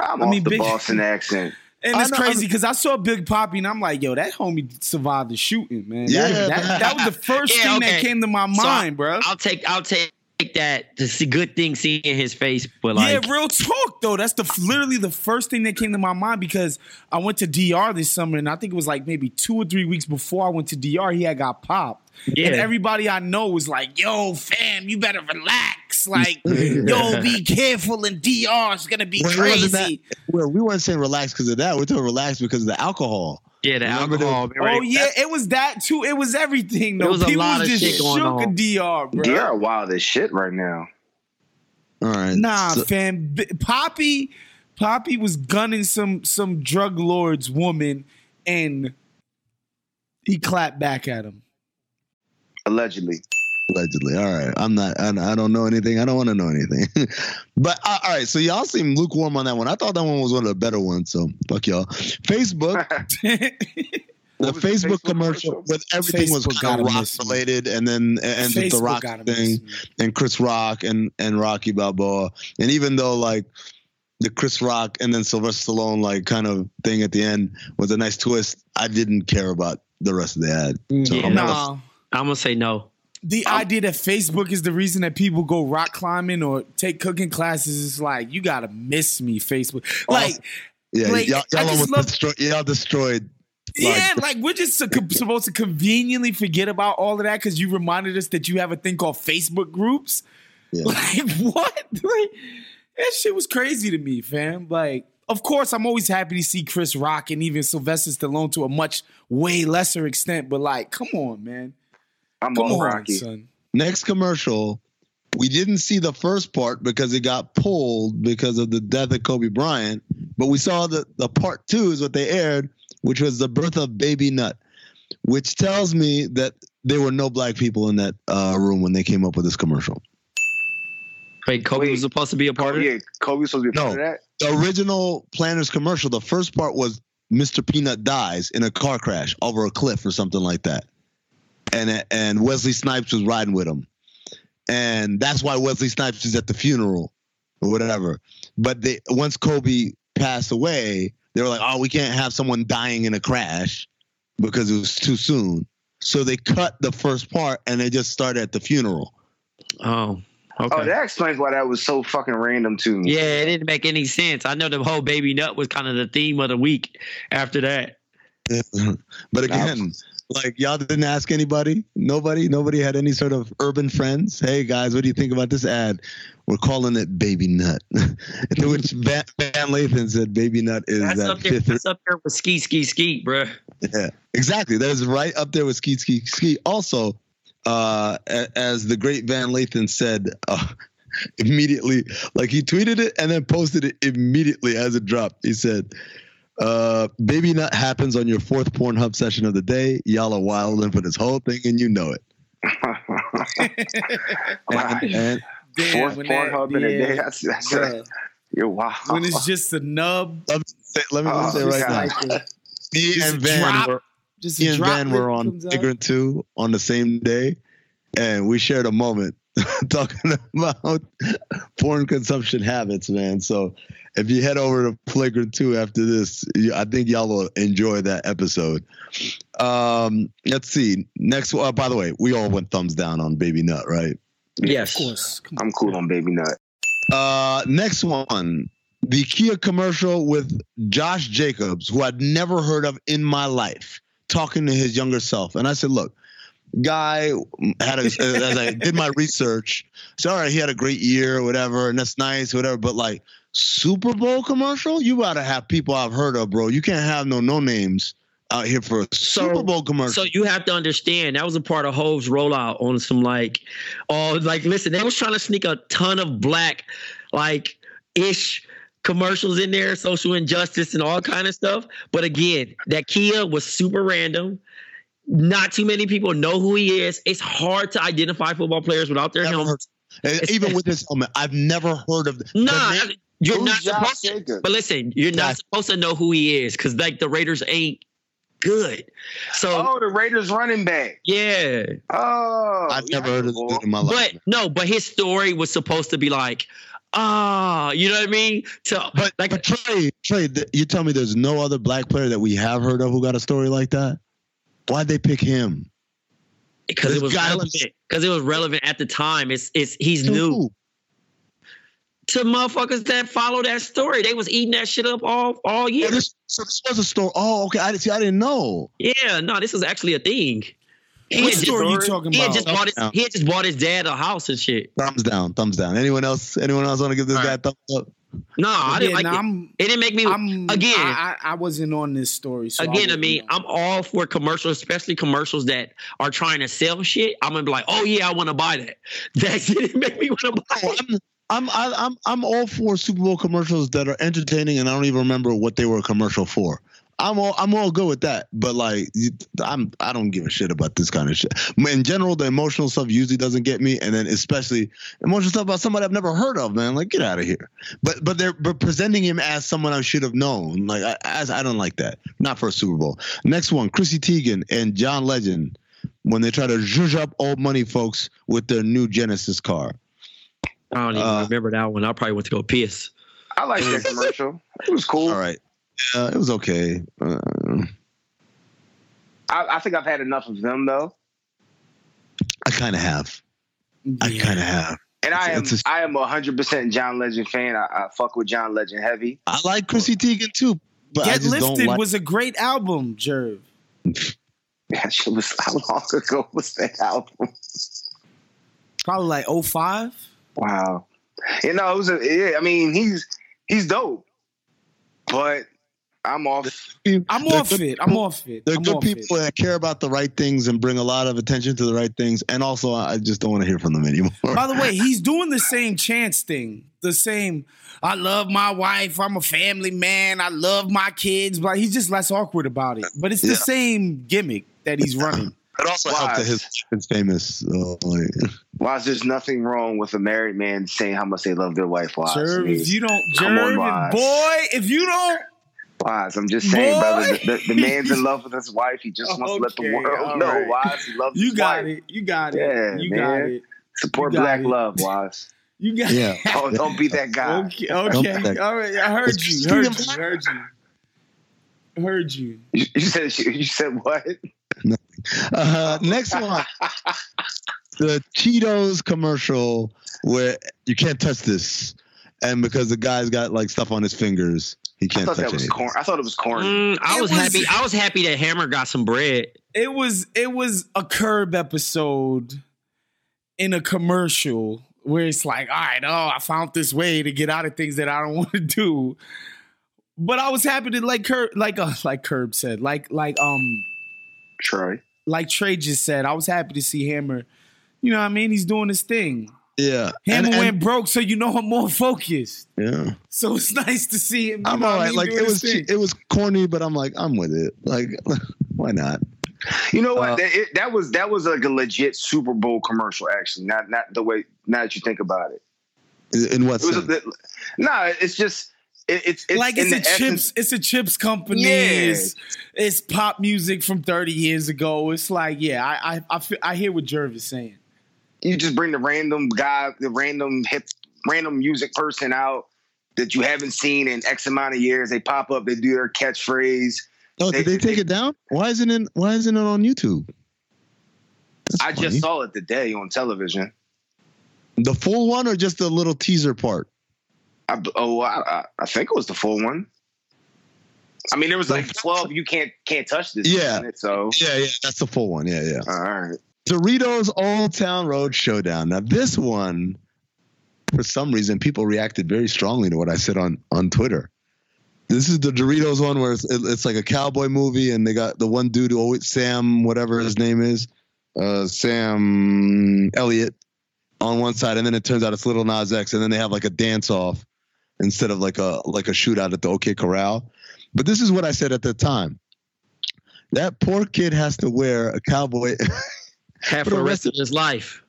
I'm I off mean, the big- Boston accent. And it's know, crazy because I saw Big Papi and I'm like, yo, that homie survived the shooting, man. Yeah, that, that, that was the first Yeah, thing that came to my So, mind, bro. I'll take I'll take that. to see good thing seeing his face, but like yeah, real talk though. That's the literally the first thing that came to my mind because I went to DR this summer and I think it was like maybe two or three weeks before I went to DR, he had got popped. Yeah. And everybody I know is like, yo, fam, you better relax. Like, yo, be careful in DR. It's gonna be Well, crazy. that- well, we weren't saying relax because of that. We're talking relax because of the alcohol. yeah, the Remember the- alcohol. Oh yeah, it was that too. It was everything though. There was a People lot was of just shit going shook on. in DR, bro. DR wild as shit right now. All right. Nah, So- fam. B- Papi, Papi was gunning some some drug lord's woman, and he clapped back at him. Allegedly. Allegedly. All right. I'm not. I, I don't know anything. I don't want to know anything. but uh, all right. So y'all seem lukewarm on that one. I thought that one was one of the better ones. So fuck y'all. Facebook. The was the Facebook, Facebook commercial commercial? with everything was Facebook kind of rock related, and then and the Rock thing, and Chris Rock and and Rocky Balboa, and even though like the Chris Rock and then Sylvester Stallone like kind of thing at the end was a nice twist, I didn't care about the rest of the ad. So Yeah. I'm not- Nah. I'm gonna say no. The idea that Facebook is the reason that people go rock climbing or take cooking classes is like you gotta miss me, Facebook. Oh, like, yeah, like, y'all, y'all just almost love- destroyed. Y'all destroyed. yeah, like we're just supposed to conveniently forget about all of that because you reminded us that you have a thing called Facebook groups. Yeah. Like what? Like that shit was crazy to me, fam. Like, of course, I'm always happy to see Chris Rock and even Sylvester Stallone to a much way lesser extent. But like, come on, man. I'm Come on on, Rocky. son. Next commercial, we didn't see the first part because it got pulled because of the death of Kobe Bryant, but we saw the, the part two is what they aired, which was the birth of Baby Nut, which tells me that there were no black people in that uh, room when they came up with this commercial. Wait, Kobe Wait. was supposed to be a part of it. Yeah, Kobe's supposed to be a part No. of that. The original Planters commercial, the first part was Mr. Peanut dies in a car crash over a cliff or something like that. And and Wesley Snipes was riding with him. And that's why Wesley Snipes is at the funeral or whatever. But they once Kobe passed away, they were like, "Oh, we can't have someone dying in a crash because it was too soon." So they cut the first part and they just started at the funeral. Oh, oh Okay. Oh, that explains why that was so fucking random to me. yeah, it didn't make any sense. I know the whole baby nut was kind of the theme of the week after that. but again, like y'all didn't ask anybody. Nobody, nobody had any sort of urban friends. Hey guys, what do you think about this ad? We're calling it Baby Nut. to which Van, Van Lathan said, "Baby Nut is That's that up there. fifth." That's up there with ski, ski, ski, bro. Yeah, exactly. That is right up there with Ski Ski Ski. Also, uh, as the great Van Lathan said, uh, immediately, like he tweeted it and then posted it immediately as it dropped. He said, uh, "Baby Nut happens on your fourth Pornhub session of the day. Y'all are wilding for this whole thing, and you know it." And, and Damn, Fourth Pornhub in a day. That's, that's bruh. you're wild. when it's just a nub, let me say, let me Oh, say right God. now, me and a Van drop, were just he and Van were on comes 2 on the same day, and we shared a moment talking about porn consumption habits, man. So if you head over to Flickr 2 after this, I think y'all will enjoy that episode. Um, let's see. Next, uh, by the way, we all went thumbs down on Baby Nut, right? Yes. Of course. I'm cool on Baby Nut. Uh, next one, the Kia commercial with Josh Jacobs, who I'd never heard of in my life, talking to his younger self. And I said, look, guy had a, as I did my research, so all right, he had a great year or whatever, and that's nice, whatever. But like Super Bowl commercial, you gotta have people I've heard of, bro. You can't have no no names out here for a Super Bowl commercial. So you have to understand that was a part of Hov's rollout on some like, oh, like listen, they was trying to sneak a ton of black, like ish commercials in there, social injustice and all kind of stuff. But again, that Kia was super random. Not too many people know who he is. It's hard to identify football players without their helmets. even with his helmet, I've never heard of. the Nah, name- you're Who's not Josh supposed to. But listen, you're not supposed to know who he is because like the Raiders ain't good. So Oh, the Raiders running back. yeah. Oh, I've yeah, never heard of boy. this dude in my life. But no, but his story was supposed to be like, ah, you know what I mean? To But like but Trey, Trey, th- you tell me there's no other black player that we have heard of who got a story like that? Why'd they pick him? because it was relevant. Because it was relevant at the time. It's it's he's To new who? To motherfuckers that follow that story. They was eating that shit up all all Oh, year. this, so this was a story. Oh, okay. I didn't see. I didn't know. Yeah, no, this is actually a thing. He What had story you just, talking he had about? just bought his Yeah. he had just bought his dad a house and shit. Thumbs down. Thumbs down. Anyone else? Anyone else want to give this All guy right. a thumbs up? No, I didn't Yeah, like nah, it. I'm- it didn't make me I'm again. I, I, I wasn't on this story. So Again, I, wouldn't mean. I'm all for commercials, especially commercials that are trying to sell shit. I'm gonna be like, oh yeah, I want to buy that. That didn't make me want to buy Oh, it. I'm, I, I'm I'm all for Super Bowl commercials that are entertaining, and I don't even remember what they were a commercial for. I'm all I'm all good with that, but like I'm I don't give a shit about this kind of shit. In general, the emotional stuff usually doesn't get me, and then especially emotional stuff about somebody I've never heard of, man. Like get out of here. But but they're but presenting him as someone I should have known. Like I, as I don't like that. Not for a Super Bowl. Next one, Chrissy Teigen and John Legend when they try to zhuzh up old money folks with their new Genesis car. I don't even Uh, remember that one. I probably went to go piss. I like that commercial. It was cool. All right. Yeah, it was okay. Uh, I, I think I've had enough of them though, I kind of have. I kind of have. and I am It's- it's I am a hundred percent John Legend fan. I, I fuck with John Legend heavy. I like Chrissy Teigen too, but I Get just Lifted don't like. was a great album, Jerv. That shit was how long ago was that album? Probably like 05. Wow. You know, it was a yeah, I mean, he's he's dope. But I'm off. I'm They're off good it. I'm off it. They're I'm good off people that care about the right things and bring a lot of attention to the right things. And also, I just don't want to hear from them anymore. By the way, he's doing the same chance thing. The same, I love my wife. I'm a family man. I love my kids. But he's just less awkward about it. But it's the Yeah. same gimmick that he's running. It also helped that his is famous. So, like, Why is there's nothing wrong with a married man saying how much they love their wife? Wise, Jerv, if you don't, Come on, Jerv, boy, if you don't, Wise, I'm just saying, Boy. brother. The, the, the man's in love with his wife. He just wants to let the world all know. right. Wise, he loves you his got wife. it. You got it. Yeah, you man. got it. Support got black it. love, Wise. You got Yeah. it. Don't, don't be that guy. Okay, okay. think- All right. I heard you. Heard you. Heard you. Heard you. You, you said you said what? uh, next one, the Cheetos commercial where you can't touch this, and because the guy's got like stuff on his fingers, he can't touch that was anything. corn. I thought it was corn. Mm, I It was, was- happy. I was happy that Hammer got some bread. It was it was a curb episode in a commercial where it's like, all right, oh, I found this way to get out of things that I don't want to do. But I was happy to like Curb, like uh, like Curb said, like like um Troy. like Trey just said, I was happy to see Hammer. You know what I mean? He's doing his thing. Yeah, Hammer and, went broke, so you know I'm more focused. yeah. So it's nice to see him. You I'm know all what I right. mean, Like it was, thing. it was corny, but I'm like, I'm with it. Like, why not? You know what? Uh, that, it, that was that was like a legit Super Bowl commercial. Actually, not not the way. Now that you think about it, In what it was. A, sense? bit- nah, it's just it, it's it's like it's a the essence- chips, it's a chips company. Yeah. It's, it's pop music from 30 years ago. It's like, yeah, I I I, feel, I hear what Jerv is saying. you just bring the random guy, the random hip, random music person out that you haven't seen in X amount of years. They pop up, they do their catchphrase. Oh, did they- they take they- it down? Why isn't it? Why isn't it on YouTube? That's I funny. just saw it today on television. the full one or just the little teaser part. I, oh, I, I, think it was the full one. I mean, there was like twelve. You can't can't touch this. Yeah. it, so Yeah, yeah, that's the full one. Yeah, yeah. all right. Doritos Old Town Road Showdown. Now this one, for some reason, people reacted very strongly to what I said on on Twitter. This is the Doritos one where it's, it's like a cowboy movie, and they got the one dude who always Sam, whatever his name is, uh, Sam Elliott, on one side, and then it turns out it's Lil Nas X, and then they have like a dance off instead of like a like a shootout at the OK Corral. But this is what I said at the time. That poor kid has to wear a cowboy Half For the rest of his life.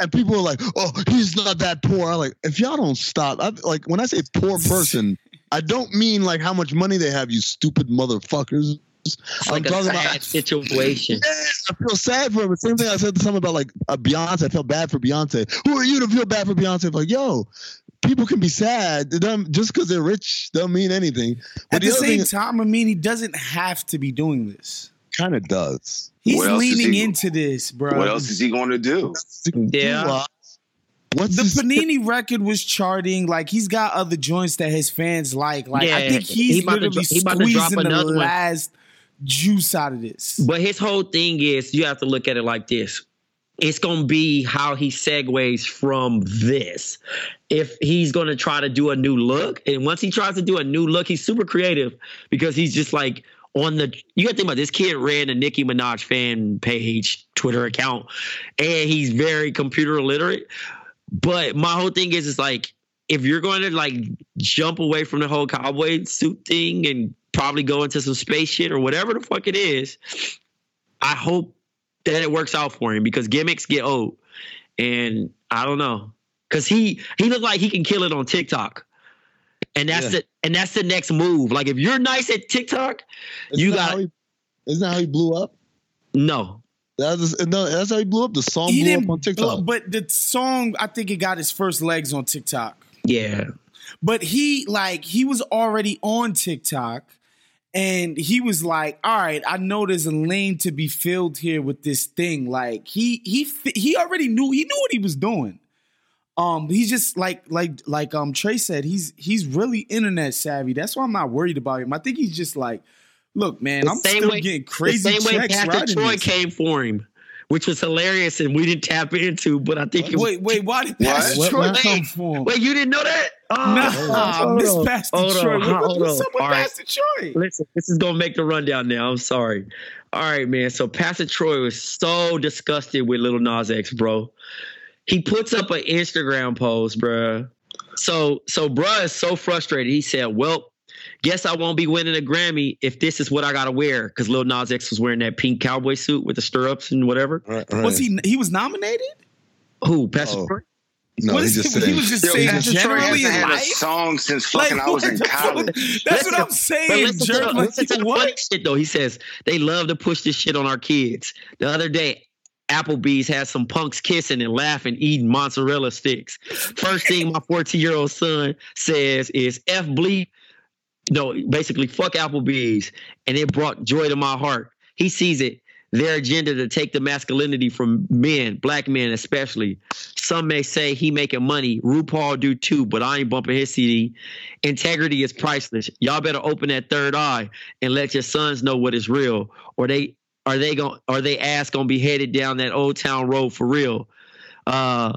and people are like, "Oh, he's not that poor." I'm like, if y'all don't stop, I, like when I say poor person, I don't mean like how much money they have, you stupid motherfuckers. It's I'm like a talking sad about. situation. Yeah, I feel sad for him. The same thing I said to someone about like uh, Beyonce. I felt bad for Beyonce. Who are you to feel bad for Beyonce? Like, yo, people can be sad. Just because they're rich don't mean anything. But At the, other same thing, time, I mean, he doesn't have to be doing this. kind of does. He's What leaning he- into this, bro. What else is he going to do? Yeah. What's the this- Panini record was charting. Like he's got other joints that his fans like. Like I think he's he about to literally dro- he about to drop squeezing the another one. last juice out of this. But his whole thing is you have to look at it like this. It's gonna be how he segues from this. If he's gonna try to do a new look, and once he tries to do a new look, he's super creative because he's just like on the. You got to think about this kid ran the Nicki Minaj fan page Twitter account, and he's very computer illiterate. But my whole thing is, is like if you're going to like jump away from the whole cowboy suit thing and probably go into some space shit or whatever the fuck it is, I hope that it works out for him because gimmicks get old, and I don't know because he he looked like he can kill it on TikTok. And that's Yeah. the and that's the next move. Like if you're nice at TikTok, you Isn't that got he- Isn't that how he blew up? no. That's no, that's how he blew up. The song He blew didn't up on TikTok. But the song, I think it got his first legs on TikTok. Yeah. But he like he was already on TikTok and he was like, "All right, I know there's a lane to be filled here with this thing." Like he he he already knew he knew what he was doing. Um he's just like like like um Trey said, he's he's really internet savvy. That's why I'm not worried about him. I think he's just like, "Look, man, The I'm same still way- getting crazy the same way checks Pastor riding Troy this." came for him, which was hilarious, and we didn't tap into. But I think it was, Wait, wait, why did Pastor What? Troy What? come for him? Wait, you didn't know that? Oh, Nah, hold Miss on, Pastor hold Troy. on, What- hold what's on. up with All right. Pastor Troy? Listen, this is gonna make the rundown now. I'm sorry. All right, man. So Pastor Troy was so disgusted with Lil Nas X, bro. He puts up an Instagram post, bruh. So so bruh is so frustrated. He said, Well, guess I won't be winning a Grammy if this is what I gotta wear. Cause Lil Nas X was wearing that pink cowboy suit with the stirrups and whatever. Was he he was nominated? Who? Pastor Oh. No, What he is just it- saying. he was just Yo, saying Pastor Troy generally hasn't in had a song since fucking Like, I was in college. That's Listen- what I'm saying, listen to jerk. the, Like, listen to the what? funny shit though. He says they love to push this shit on our kids. The other day, Applebee's had some punks kissing and laughing, eating mozzarella sticks. First thing my 14 year old son says is F bleep. No, basically fuck Applebee's. And it brought joy to my heart. He sees it. Their agenda to take the masculinity from men, black men especially. Some may say he making money. RuPaul do too, but I ain't bumping his CD. Integrity is priceless. Y'all better open that third eye and let your sons know what is real, or they are they going are they ass gonna be headed down that old town road for real. Uh,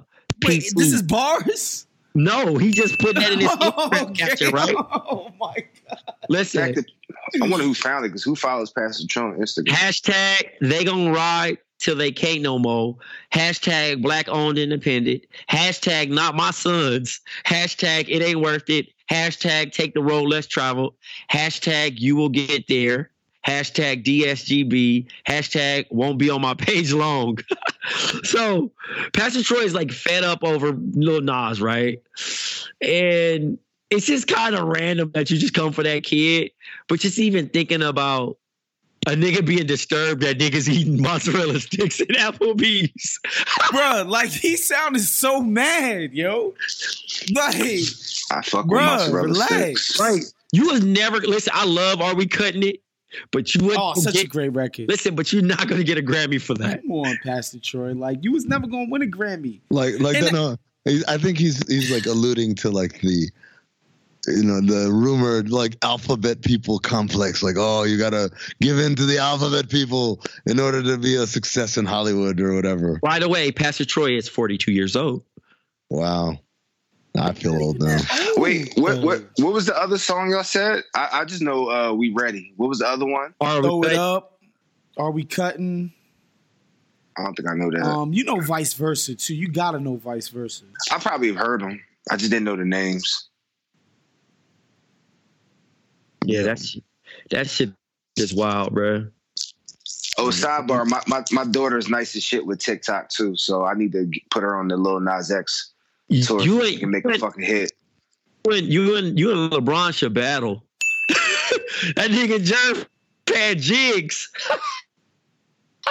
Wait, PC this is bars? no, he just put that in his Instagram Okay. caption, right? Oh my god. Listen, I wonder who found it because who follows Pastor Trump on Instagram? Hashtag they gonna ride till they can't no more. Hashtag black owned independent. Hashtag not my sons. Hashtag it ain't worth it. Hashtag take the road less traveled. Hashtag you will get there. Hashtag DSGB. Hashtag won't be on my page long. so Pastor Troy is like fed up over Lil Nas, right? And it's just kind of random that you just come for that kid. But just even thinking about a nigga being disturbed that niggas eating mozzarella sticks and Applebee's. Bruh, like he sounded so mad, yo. Like, I fuck with mozzarella relax. sticks. Right. You was never listen, I love Are We Cutting It? But you wouldn't Oh, such a get- great record. listen, but you're not gonna get a Grammy for that. Come on, Pastor Troy. Like, you was never gonna win a Grammy. Like, like And that, no, I think he's he's like alluding to like the, you know, the rumored like alphabet people complex. Like, oh, you gotta give in to the alphabet people in order to be a success in Hollywood or whatever. By the way, Pastor Troy is 42 years old. Wow, I feel old now. Wait, what what what was the other song y'all said? I, I just know uh we ready. What was the other one? Are Throw we it cutting- up. Are we cutting? I don't think I know that. Um, you know vice versa too. You gotta know vice versa. I probably have heard them. I just didn't know the names. Yeah, that's that shit is wild, bro. Oh, sidebar. My, my my daughter is nice as shit with TikTok too, so I need to put her on the Lil Nas X tour. You ain't- she can make a fucking hit. You and you and, you and LeBron should battle. that nigga Jerv had jigs.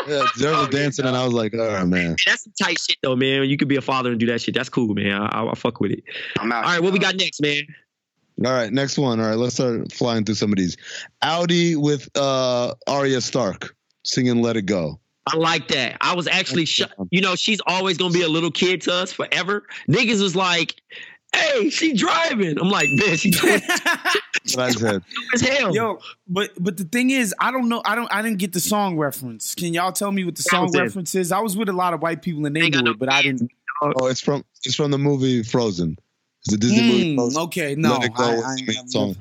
Yeah, Zero was dancing, and I was like, oh man. That's some tight shit though, man. You could be a father and do that shit. That's cool, man. I, I, I fuck with it. I'm out. All right, what we got next, man? All right, next one. All right, let's start flying through some of these. Audi with uh Arya Stark singing "Let It Go." I like that. I was actually, sh- you know, she's always gonna be a little kid to us forever. Niggas was like, "Hey, she driving." I'm like, "Man, she twenty That's what as hell." Yo, but but the thing is, I don't know. I don't. I didn't get the song reference. Can y'all tell me what the song reference is? I was with a lot of white people and they Ain't got knew no it, but I didn't. Oh, it's from it's from the movie Frozen. It's a Disney movie. Mm, Frozen. okay, no, Let It Go I- I- I've song.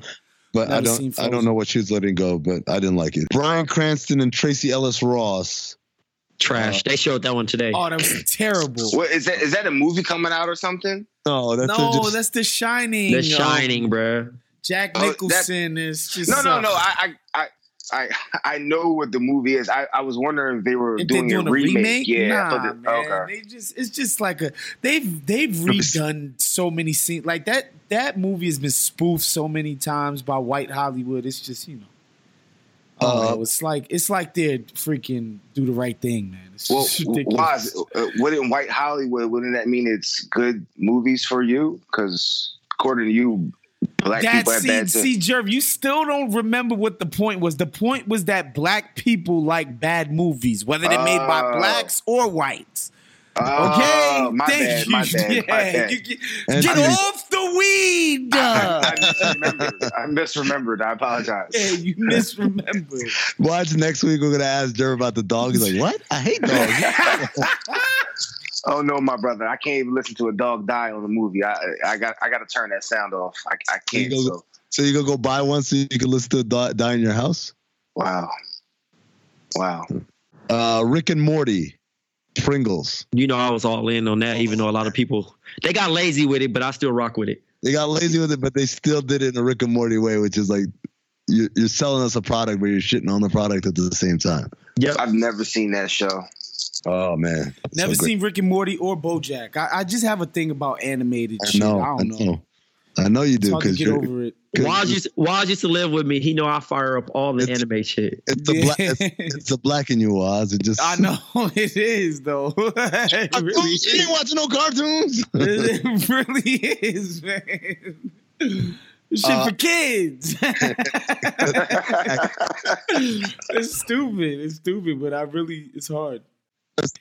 But I don't I don't know what she was letting go, but I didn't like it. Bryan Cranston and Tracee Ellis Ross Trash. they showed that one today. Oh, that was terrible. What is that? Is that a movie coming out or something? No, that's no, just, that's The Shining. The um, Shining, bruh. Jack Oh, that- Nicholson is just No, no, uh, no. I, I, I, I, I know what the movie is. I, I was wondering if they were If doing, doing a remake. Yeah, nah, thought that- man. okay. They just it's just like a they've they've redone so many scenes like that. That movie has been spoofed so many times by white Hollywood. It's just you know, oh, Uh, it's like it's like they're freaking do the right thing, man. It's Well, why is it, uh, wouldn't White Hollywood? Wouldn't that mean it's good movies for you? Because according to you, black That people have see, bad see, Jerv, you still don't remember what the point was. The point was that black people like bad movies, whether they're made by Oh. blacks or whites. Oh, Okay, my thank bad, you. my bad, yeah, my bad. you get, get I off the weed. I misremembered. I misremembered. I apologize. yeah, you misremembered. Watch next week. We're gonna ask Jerv about the dog. He's like, "What? I hate dogs." Oh no, my brother! I can't even listen to a dog die on the movie. I I got I got to turn that sound off. I, I you can't. go, So so you gonna go buy one so you can listen to a dog die in your house? wow, wow. Uh, Rick and Morty, Pringles. You know, I was all in on that, even though a lot of people they got lazy with it, but I still rock with it. They got lazy with it, but they still did it in a Rick and Morty way, which is like you're, you're selling us a product, but you're shitting on the product at the same time. Yep. I've never seen that show. Oh man, Never so seen Rick and Morty or BoJack. I, I just have a thing about animated I know, I I don't know. know, I know you do because get you're. over it. Waz used, Waz used to live with me. He know I fire up all the It's- anime shit. It's the Yeah. black. It's, it's the black in you, Oz. It just. I know it is though. it I really told you you ain't watching no cartoons. It really is, man. This shit Uh, for kids. it's stupid. It's stupid, but I really, it's hard. Unless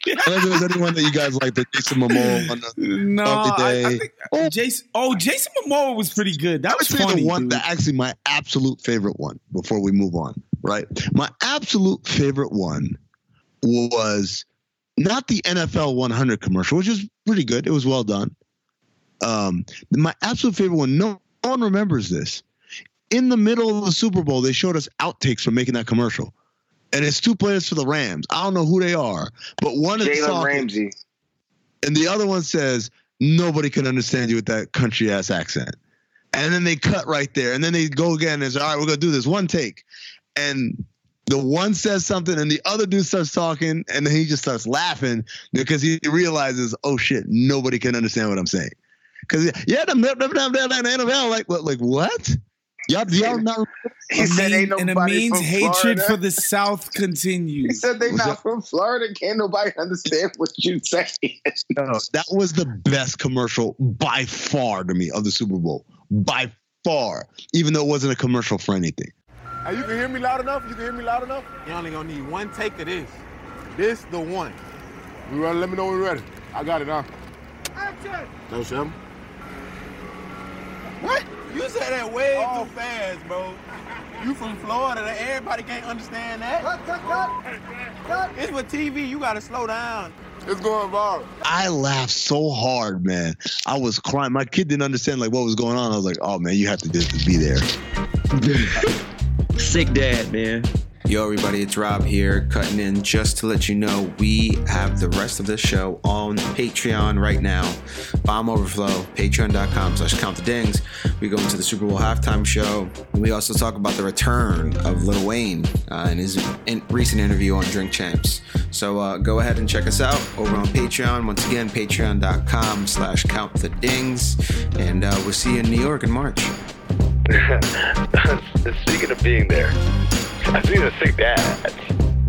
there's anyone that you guys like, the Jason Momoa one. the- No, I, I Day. think Jason. Oh, Jason Momoa was pretty good. That I would was say funny. the one dude. that actually my absolute favorite one before we move on, right? My absolute favorite one was not the NFL 100 commercial, which was pretty good. It was well done. Um, my absolute favorite one, no one remembers this. In the middle of the Super Bowl, they showed us outtakes from making that commercial. And it's two players for the Rams. I don't know who they are, but one is Jalen talking, Ramsey. and the other one says, Nobody can understand you with that country ass accent. And then they cut right there. And then they go again and say, All right, we're going to do this one take. And the one says something and the other dude starts talking and then he just starts laughing because he realizes, Oh shit, nobody can understand what I'm saying. Because, yeah, the NFL, like, what, like, what? Y'all, y'all not. He said, "Ain't nobody and it means from hatred Florida." for the South continues. He said they Was not that- from Florida. Can't nobody understand what you say. No, that was the best commercial by far to me of the Super Bowl. By far. Even though it wasn't a commercial for anything. Hey, you can hear me loud enough? You can hear me loud enough? You only gonna need one take of this. This the one. You ready? Let me know when you're ready. I got it now. Action! No, Shem. What? You said that way oh. too fast, bro. You from Florida, that everybody can't understand that. Cut, cut, cut. cut. It's for TV. You gotta slow down. It's going viral. I laughed so hard, man. I was crying. My kid didn't understand like what was going on. I was like, oh man, you have to just be there. Sick dad, man. Yo, everybody, it's Rob here, cutting in just to let you know we have the rest of the show on Patreon right now. Bomb Overflow, patreon.com slash count the dings. We go into the Super Bowl halftime show. We also talk about the return of Lil Wayne uh, in his in- recent interview on Drink Champs. So uh, go ahead and check us out over on Patreon. Once again, patreon.com slash count the dings. And uh, we'll see you in New York in March. Speaking of being there, I've seen a sick dad.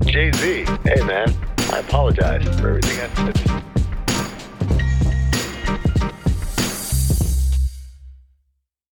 Jay Z. Hey man, I apologize for everything I said.